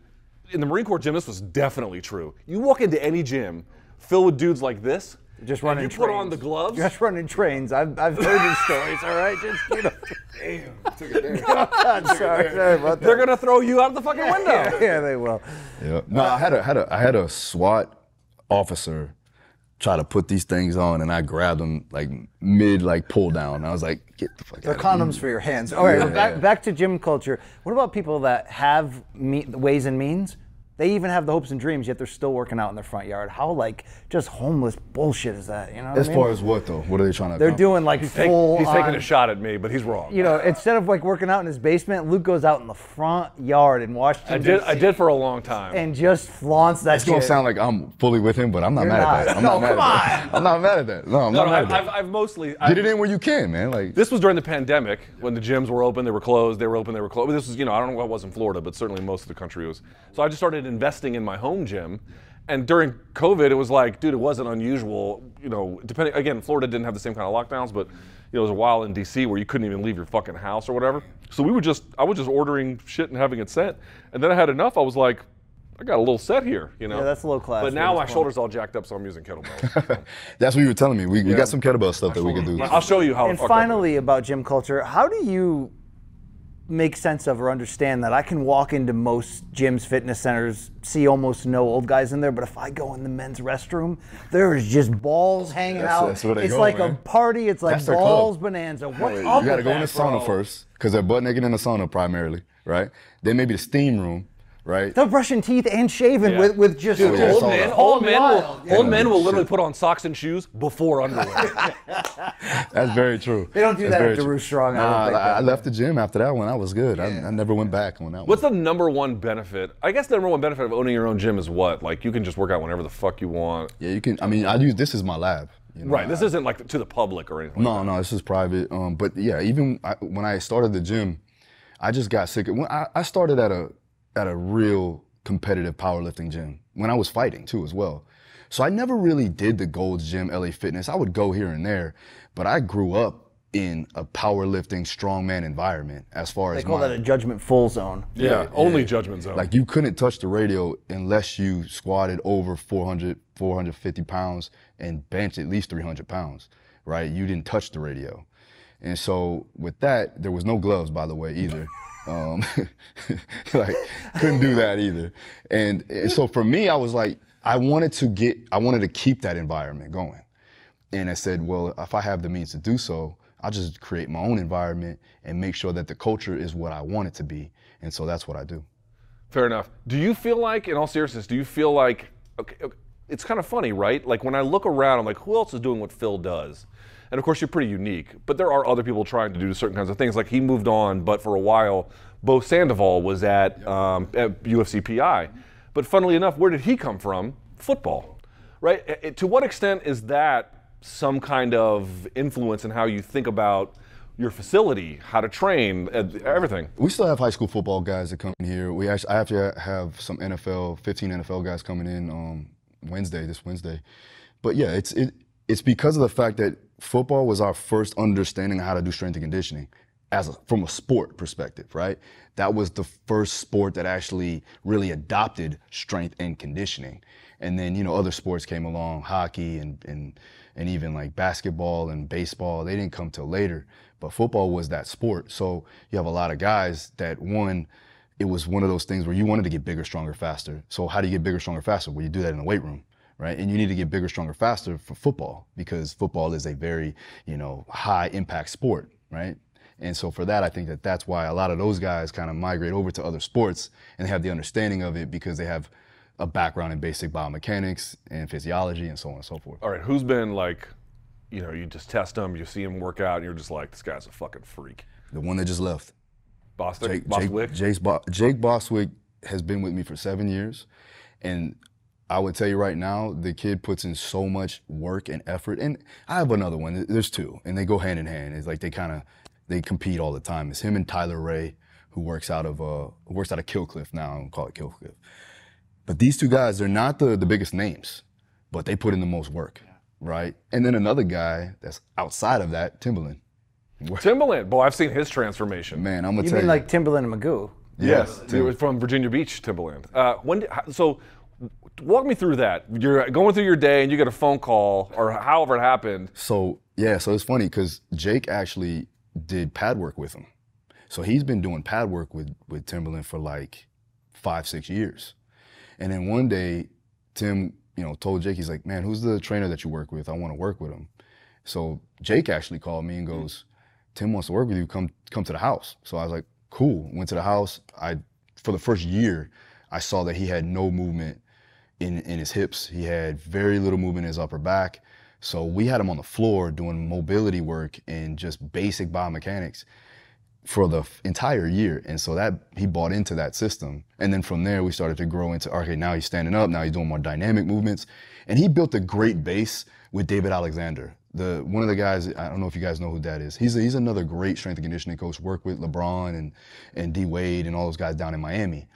In the Marine Corps gym, this was definitely true. You walk into any gym filled with dudes like this, just and running. you put on the gloves. Just running trains. I've, I've heard these stories. All right, just you know. God, sorry, sorry about that. They're gonna throw you out of the fucking window. yeah, yeah, they will. Yeah. No, I had a had a I had a SWAT officer try to put these things on, and I grabbed them like mid like pull down. I was like, get the fuck They're out of condoms for your hands. All right, back, back to gym culture. What about people that have me- ways and means? They even have the hopes and dreams, yet they're still working out in their front yard. How like just homeless bullshit is that? You know. What As I mean? far as what though? What are they trying to? they're accomplish? doing like Take- full. he's taking a shot at me, but he's wrong. You know, instead of like working out in his basement, Luke goes out in the front yard in Washington. I did. I did for a long time. And just flaunts that It's gonna shit. sound like I'm fully with him, but I'm not You're mad not. at that. I'm No, not mad come at that. I'm not mad at that. No, I'm no, not no, mad I've, at that. I've, I've mostly. Get I, it in where you can, man. Like This was during the pandemic when the gyms were open, they were closed, they were open, they were closed. This was, you know, I don't know what it was in Florida, but certainly most of the country was. So I just started investing in my home gym. And during COVID, it was like, dude, it wasn't unusual. You know, depending, again, Florida didn't have the same kind of lockdowns, but, you know, there was a while in DC where you couldn't even leave your fucking house or whatever. So we would just, I was just ordering shit and having it sent. And then I had enough. I was like, I got a little set here, you know? Yeah, that's low class But now my point. shoulders all jacked up, so I'm using kettlebells. that's what you were telling me. We, we got some kettlebell stuff that we could do. I'll show you how. And fucked up finally, about gym culture, how do you make sense of or understand that I can walk into most gyms, fitness centers, see almost no old guys in there, but if I go in the men's restroom, there is just balls hanging That's- out. that's it's go, like man. a party. It's like That's balls bonanza. What's You up gotta with go in the sauna bro? first, because they're butt naked in the sauna primarily, right? Then maybe the steam room, right? They're brushing teeth and shaving Yeah. with, with just Dude, yeah, old sauna. men, old men, wild. will, old men will literally put on socks and shoes before underwear. That's very true. They don't do That's that very at true. Daru Strong, I don't Nah, think, I, I left the gym after that one. I was good. I, I never went back on that What's one. the number one benefit? I guess the number one benefit of owning your own gym is what? Like you can just work out whenever the fuck you want. Yeah, you can. I mean, I use this is my lab. you know, Right. This isn't like to the public or anything. No, no, this is private. Um, but yeah, even I, when I started the gym, I just got sick. When I, I started at a at a real competitive powerlifting gym when I was fighting too as well. So I never really did the Gold's Gym, LA Fitness. I would go here and there, but I grew up in a powerlifting strongman environment as far They as they call my, that a judgment full zone. Yeah. only judgment zone. like you couldn't touch the radio unless you squatted over 400, 450 pounds and benched at least 300 pounds. right? You didn't touch the radio. And so with that, there was no gloves, by the way, either. Um, like couldn't do that either. And, and so for me, I was like, I wanted to get, I wanted to keep that environment going. And I said, well, if I have the means to do so, I'll just create my own environment and make sure that the culture is what I want it to be. And so that's what I do. Fair enough. Do you feel like, in all seriousness, do you feel like, okay, okay, it's kind of funny, right? Like when I look around, I'm like, who else is doing what Phil does? And of course, you're pretty unique, but there are other people trying to do certain kinds of things. Like he moved on, but for a while, Bo Sandoval was at, um, at UFC PI. But funnily enough, where did he come from? Football, right? It- it- to what extent is that some kind of influence in how you think about your facility, how to train, everything? We still have high school football guys that come in here. We actually, I have to have some NFL, 15 NFL guys coming in um, Wednesday, this Wednesday. But yeah, it's it, it's because of the fact that football was our first understanding of how to do strength and conditioning, as a, from a sport perspective, right? That was the first sport that actually really adopted strength and conditioning. And then you know other sports came along, hockey and and and even like basketball and baseball. They didn't come till later, but football was that sport. So you have a lot of guys that one it was one of those things where you wanted to get bigger, stronger, faster. So how do you get bigger, stronger, faster? Well, you do that in the weight room, right? And you need to get bigger, stronger, faster for football because football is a very, you know, high impact sport, right? And so for that, I think that that's why a lot of those guys kind of migrate over to other sports and they have the understanding of it because they have a background in basic biomechanics and physiology and so on and so forth. All right, who's been like, you know, you just test them, you see them work out, and you're just like, this guy's a fucking freak. The one that just left. Bostic, Jake, Bostwick? Jake, Jake's Bo- Jake Bostwick has been with me for seven years, and I would tell you right now, the kid puts in so much work and effort. And I have another one. There's two, and they go hand in hand. It's like they kind of they compete all the time. It's him and Tyler Ray, who works out of uh works out of Killcliff now. I don't call it Killcliff. But these two guys, they're not the the biggest names, but they put in the most work, right? And then another guy that's outside of that, Timbaland. Timbaland. Boy, I've seen his transformation. Man, I'm gonna You tell mean you. like Timbaland and Magoo? Yes, he was from Virginia Beach, Timbaland. Uh, when did, so walk me through that. You're going through your day and you get a phone call, or however it happened. So yeah, so it's funny because Jake actually did pad work with him. So he's been doing pad work with with Timbaland for like five, six years. And then one day, Tim, you know, told Jake, he's like, "Man, who's the trainer that you work with? I want to work with him." So Jake actually called me and mm-hmm. goes, "Tim wants to work with you. Come come to the house." So I was like, "Cool." Went to the house. I for the first year, I saw that he had no movement in, in his hips. He had very little movement in his upper back. So we had him on the floor doing mobility work and just basic biomechanics for the entire year. And so that he bought into that system. And then from there we started to grow into okay, now he's standing up, now he's doing more dynamic movements. And he built a great base with David Alexander. The one of the guys, I don't know if you guys know who that is. He's a, he's another great strength and conditioning coach, worked with LeBron and and D Wade and all those guys down in Miami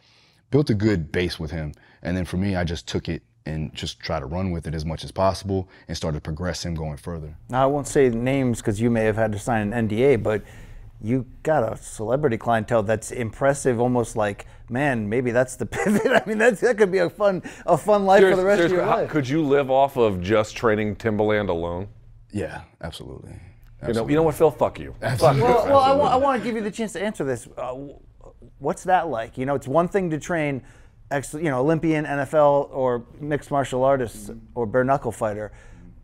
built a good base with him. And then for me, I just took it and just try to run with it as much as possible and started to progress him going further. Now I won't say names because you may have had to sign an NDA, but you got a celebrity clientele that's impressive. Almost like, man, maybe that's the pivot. I mean, that's, that could be a fun, a fun life for the rest of your how- life. Could you live off of just training Timbaland alone? Yeah, absolutely. You know, you know what, Phil? Fuck you. Fuck you. well, well I, want to give you the chance to answer this. Uh, what's that like? You know, it's one thing to train, ex, you know, Olympian, NFL, or mixed martial artists mm-hmm. or bare knuckle fighter.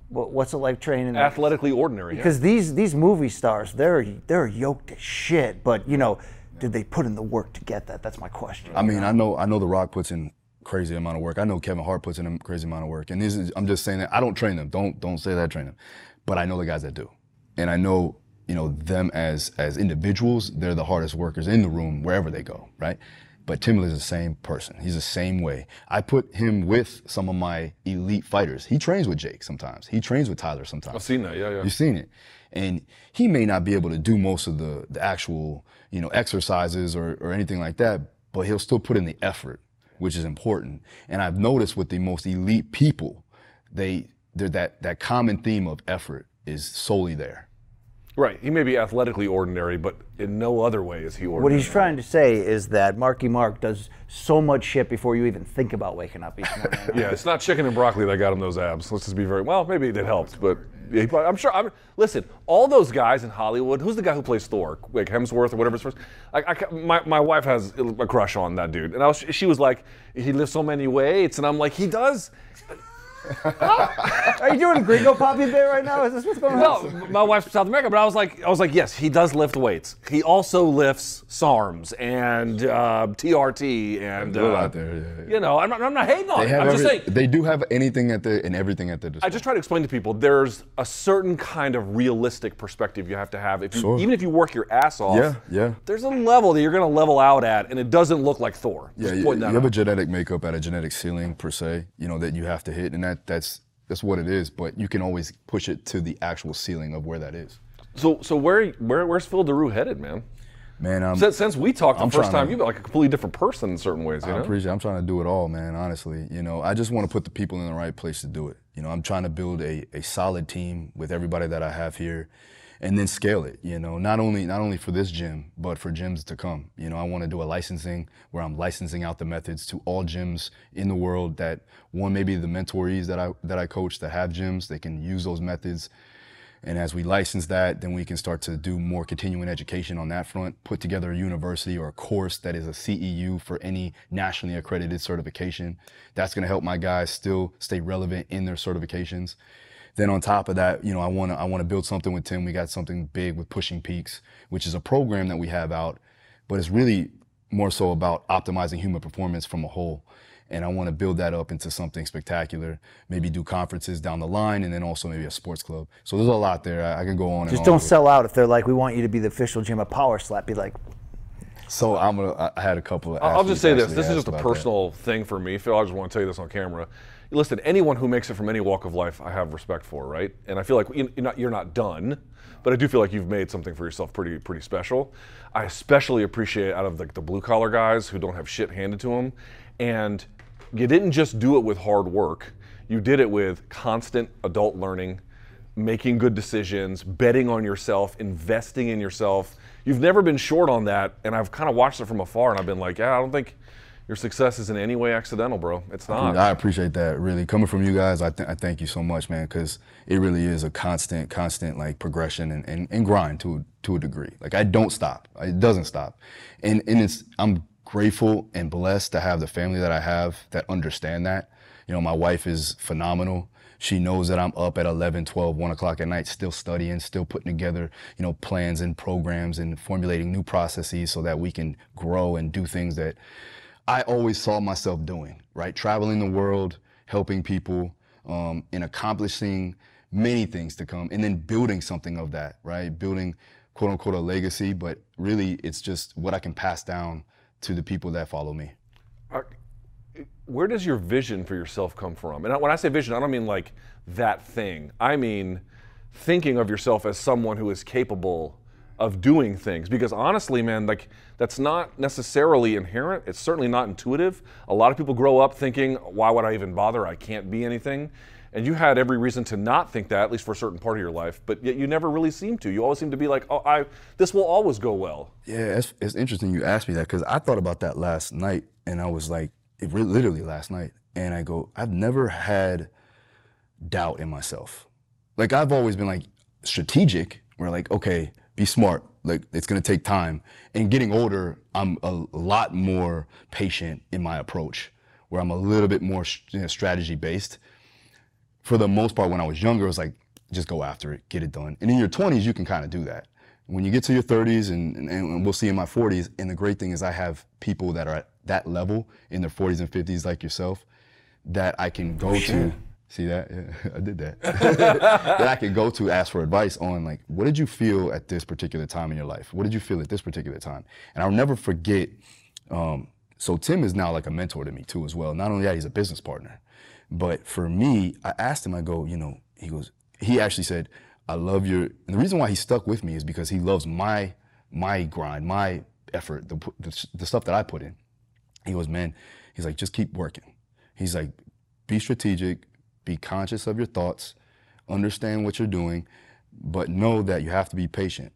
What's it like training? Athletically ordinary. yeah. Because these these movie stars, they're they're yoked as shit. But you know, did they put in the work to get that? That's my question. I mean, I know I know The Rock puts in crazy amount of work. I know Kevin Hart puts in a crazy amount of work. And this is I'm just saying that I don't train them. Don't don't say that I train them. But I know the guys that do. And I know, you know, them as as individuals, they're the hardest workers in the room wherever they go, right? But Timbaland is the same person. He's the same way. I put him with some of my elite fighters. He trains with Jake sometimes. He trains with Tyler sometimes. I've seen that. Yeah, yeah. You've seen it. And he may not be able to do most of the, the actual, you know, exercises or, or anything like that, but he'll still put in the effort, which is important. And I've noticed with the most elite people, they they're that that common theme of effort is solely there. Right. He may be athletically ordinary, but in no other way is he ordinary. What he's trying to say is that Marky Mark does so much shit before you even think about waking up each morning. Yeah, it's not chicken and broccoli that got him those abs. Let's just be very well. Maybe it helped, but yeah, he probably- I'm sure. I'm, listen, all those guys in Hollywood. Who's the guy who plays Thor? Like Hemsworth or whatever his first. I, I, my, my wife has a crush on that dude, and I was, she was like, he lifts so many weights, and I'm like, he does. Are you doing a Gringo Poppy bit right now? Is this what's going on? No, my wife's from South America, but I was like, I was like, yes, he does lift weights. He also lifts SARMs and uh, TRT and uh, out there, yeah, yeah. You know, I'm not, I'm not hating on They it. I'm just saying. they do have anything at the and everything at their disposal. I just try to explain to people there's a certain kind of realistic perspective you have to have. If you, Sure. even if you work your ass off, Yeah, yeah. there's a level that you're going to level out at, and it doesn't look like Thor. Yeah, Just you, that you have a genetic makeup at a genetic ceiling per se, you know, that you have to hit, and that that's that's what it is. But you can always push it to the actual ceiling of where that is. So, so where, where, where's Phil Daru headed, man? Man, I'm, Since, since we talked the I'm first time, to- you've been like a completely different person in certain ways. You I know? appreciate. I'm trying to do it all, man. Honestly, you know, I just want to put the people in the right place to do it. You know, I'm trying to build a, a solid team with everybody that I have here, and then scale it. You know, not only not only for this gym, but for gyms to come. You know, I want to do a licensing where I'm licensing out the methods to all gyms in the world. That one, maybe the mentorees that I that I coach that have gyms, they can use those methods. And as we license that, then we can start to do more continuing education on that front, put together a university or a course that is a CEU for any nationally accredited certification. That's going to help my guys still stay relevant in their certifications. Then on top of that, you know, I want to I want to build something with Tim. We got something big with Pushing Peaks, which is a program that we have out, but it's really more so about optimizing human performance from a whole. And I want to build that up into something spectacular. Maybe do conferences down the line, and then also maybe a sports club. So there's a lot there. I, I can go on. Just on don't with- sell out if they're like, we want you to be the official gym of Power Slap. Be like, So I'm gonna. I- I had a couple of. I'll I'll just say this. This is just a about that. personal thing for me, Phil. I just want to tell you this on camera. Listen, anyone who makes it from any walk of life, I have respect for, right? And I feel like you- you're not, you're not done, but I do feel like you've made something for yourself pretty pretty special. I especially appreciate out of like the blue collar guys who don't have shit handed to them, and you didn't just do it with hard work. You did it with constant adult learning, making good decisions, betting on yourself, investing in yourself. You've never been short on that, and I've kind of watched it from afar, and I've been like, yeah, I don't think your success is in any way accidental, bro. It's not. I appreciate that. Really, coming from you guys, I, th- I thank you so much, man, because it really is a constant, constant like progression and, and, and grind to to a degree. Like I don't stop. It doesn't stop, and and it's I'm grateful and blessed to have the family that I have that understand that. You know, my wife is phenomenal. She knows that I'm up at 11, 12, 1 o'clock at night, still studying, still putting together, you know, plans and programs and formulating new processes so that we can grow and do things that I always saw myself doing, right? Traveling the world, helping people, um, and accomplishing many things to come, and then building something of that, right? Building quote unquote a legacy, but really it's just what I can pass down to the people that follow me. Where does your vision for yourself come from? And when I say vision, I don't mean like that thing. I mean thinking of yourself as someone who is capable of doing things. Because honestly, man, like that's not necessarily inherent. It's certainly not intuitive. A lot of people grow up thinking, why would I even bother? I can't be anything. And you had every reason to not think that, at least for a certain part of your life, but yet you never really seem to. You always seem to be like, oh, I, this will always go well. Yeah, it's, it's interesting you asked me that because I thought about that last night, and I was like, it re- literally last night, and I go, I've never had doubt in myself. Like I've always been like strategic. Where like, okay, be smart. Like it's gonna take time. And getting older, I'm a lot more patient in my approach. Where I'm a little bit more you know, strategy based. For the most part, when I was younger, it was like, just go after it, get it done. And in your 20s, you can kind of do that. When you get to your 30s, and, and, and we'll see in my 40s, and the great thing is I have people that are at that level in their 40s and 50s, like yourself, that I can go to. See that? Yeah, I did that. that I could go to ask for advice on like, what did you feel at this particular time in your life? What did you feel at this particular time? And I'll never forget. Um, so Tim is now like a mentor to me too, as well. Not only that, he's a business partner. But for me, I asked him, I go, you know, he goes, he actually said, I love your, and the reason why he stuck with me is because he loves my, my grind, my effort, the, the, the stuff that I put in. He goes, man, he's like, just keep working. He's like, be strategic, be conscious of your thoughts, understand what you're doing, but know that you have to be patient.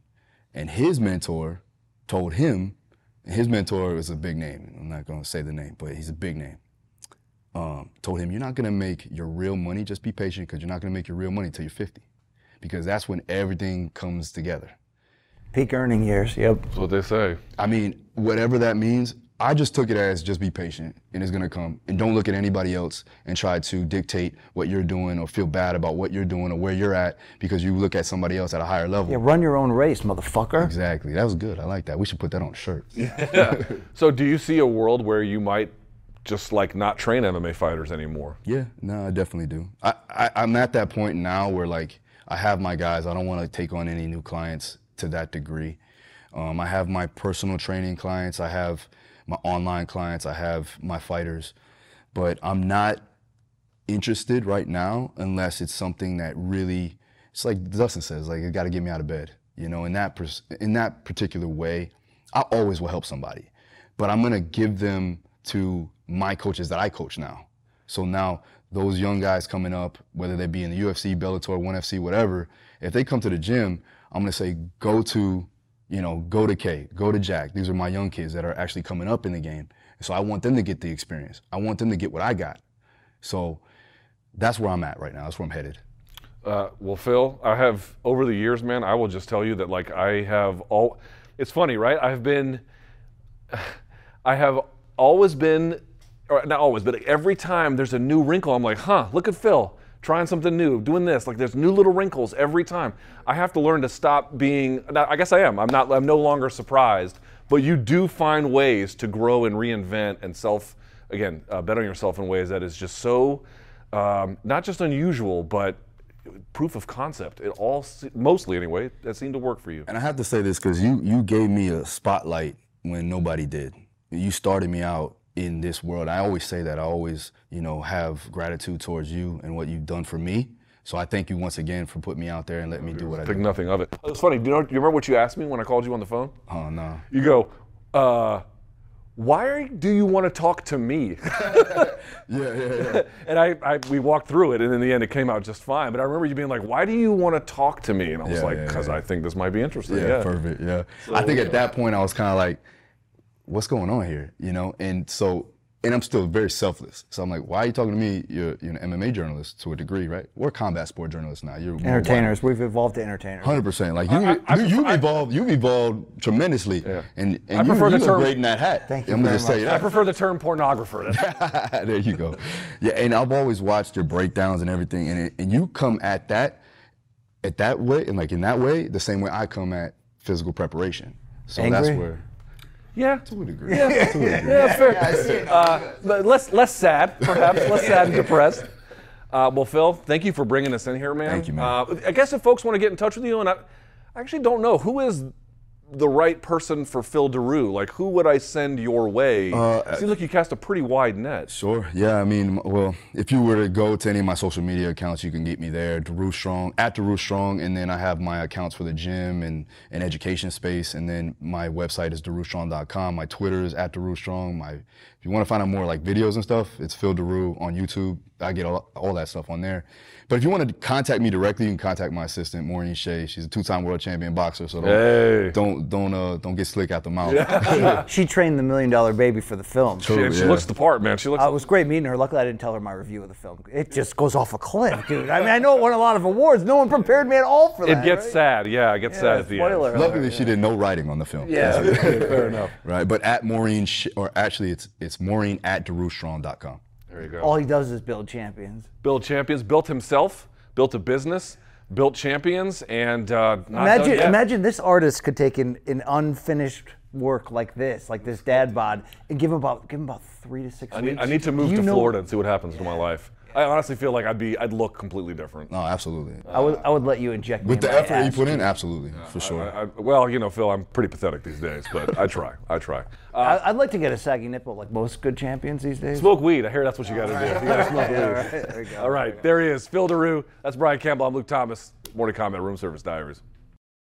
And his mentor told him, and his mentor is a big name. I'm not going to say the name, but he's a big name. Um, told him, you're not going to make your real money. Just be patient because you're not going to make your real money until you're 50, because that's when everything comes together. Peak earning years. Yep. That's what they say. I mean, whatever that means, I just took it as just be patient and it's gonna come. And don't look at anybody else and try to dictate what you're doing or feel bad about what you're doing or where you're at because you look at somebody else at a higher level. Yeah, run your own race, motherfucker. Exactly. That was good. I like that. We should put that on a shirt. So, do you see a world where you might just like not train MMA fighters anymore? Yeah, no, I definitely do. I, I, I'm at that point now where like I have my guys. I don't want to take on any new clients to that degree. Um, I have my personal training clients. I have my online clients. I have my fighters, but I'm not interested right now unless it's something that really. It's like Dustin says, like it got to get me out of bed. You know, in that in that particular way, I always will help somebody, but I'm gonna give them to my coaches that I coach now. So now those young guys coming up, whether they be in the UFC, Bellator, ONE FC, whatever, if they come to the gym, I'm gonna say go to, you know, go to K, go to Jack. These are my young kids that are actually coming up in the game. So I want them to get the experience. I want them to get what I got. So that's where I'm at right now. That's where I'm headed. Uh, well, Phil, I have over the years, man. I will just tell you that, like, I have all. It's funny, right? I've been, I have always been, or not always, but every time there's a new wrinkle, I'm like, huh, look at Phil trying something new, doing this. Like, there's new little wrinkles every time. I have to learn to stop being. I guess I am. I'm not. I'm no longer surprised. But you do find ways to grow and reinvent and self, again, uh, on yourself in ways that is just so, um, not just unusual, but proof of concept. It all, mostly anyway, that seemed to work for you. And I have to say this because you you gave me a spotlight when nobody did. You started me out in this world. I always say that. I always, you know, have gratitude towards you and what you've done for me. So I thank you once again for putting me out there and letting me do what I Think do. nothing of it. It's funny. Do you know? Do you remember what you asked me when I called you on the phone? Oh no. You go, uh, why do you want to talk to me? Yeah, yeah, yeah. and I, I, we walked through it, and in the end, it came out just fine. But I remember you being like, "Why do you want to talk to me?" And I was Yeah, like, "Because yeah. I think this might be interesting." Yeah, Yeah, perfect. Yeah. I think at that point I was kind of like, what's going on here? You know? And so, and I'm still very selfless. So I'm like, why are you talking to me? You're, you're an MMA journalist to a degree, right? We're combat sport journalists now. You're Entertainers. We've evolved to entertainers. Hundred percent. Like you, I- I- you, you've I- evolved. You've evolved tremendously, Yeah. and and I you, prefer you the term- great in that hat. Thank you I'm gonna very just tell much. you I prefer the term pornographer. there you go. Yeah, and I've always watched your breakdowns and everything, and it, and you come at that, at that way, and like in that way, the same way I come at physical preparation. So that's where, yeah, to a degree, to a degree. yeah, fair. Uh, less, less sad, perhaps, less sad and depressed. Uh, well, Phil, thank you for bringing us in here, man. Thank you, man. Uh, I guess if folks want to get in touch with you, and I, I actually don't know who is the right person for Phil Daru. Like, who would I send your way? Uh, Seems like you cast a pretty wide net. Sure. Yeah. I mean, well, if you were to go to any of my social media accounts, you can get me there, Daru Strong at Daru Strong, and then I have my accounts for the gym and, and education space, and then my website is darustrong.com. My Twitter is at Daru Strong. My if you want to find out more like videos and stuff, it's Phil Daru on YouTube. I get all, all that stuff on there. But if you want to contact me directly, you can contact my assistant Maureen Shea. She's a two-time world champion boxer, so don't Hey. don't don't uh, don't get slick out the mouth. She trained the Million Dollar Baby for the film. She, and she yeah. looks the part, man. She looks. Uh, it was great meeting her. Luckily, I didn't tell her my review of the film. It just goes off a cliff, dude. I mean, I know it won a lot of awards. No one prepared me at all for that. it gets right? sad. Yeah, it gets sad at the end. spoiler alert. Luckily, she did no writing on the film. Yeah, fair enough. Right, but at Maureen, Sh- or actually, it's it's Maureen at DaruStrong.com. There you go. All he does is build champions. build champions, built himself, built a business, built champions, and uh, not Imagine, imagine this artist could take an, an unfinished work like this, like this dad bod, and give him about give him about three to six I weeks. need, I need to move You to know- Florida and see what happens to my life. I honestly feel like I'd be, I'd look completely different. No, absolutely. I would, I would let you inject With me the in my effort he ass, put in, dude. absolutely, for sure. I, I, well, you know, Phil, I'm pretty pathetic these days, but I try. I try. Uh, I, I'd like to get a saggy nipple like most good champions these days. smoke weed. I hear that's what you got to do. You got to smoke weed. All right, there go. All right, there he is, Phil Daru. That's Brian Campbell. I'm Luke Thomas. Morning Kombat, Room Service Diaries.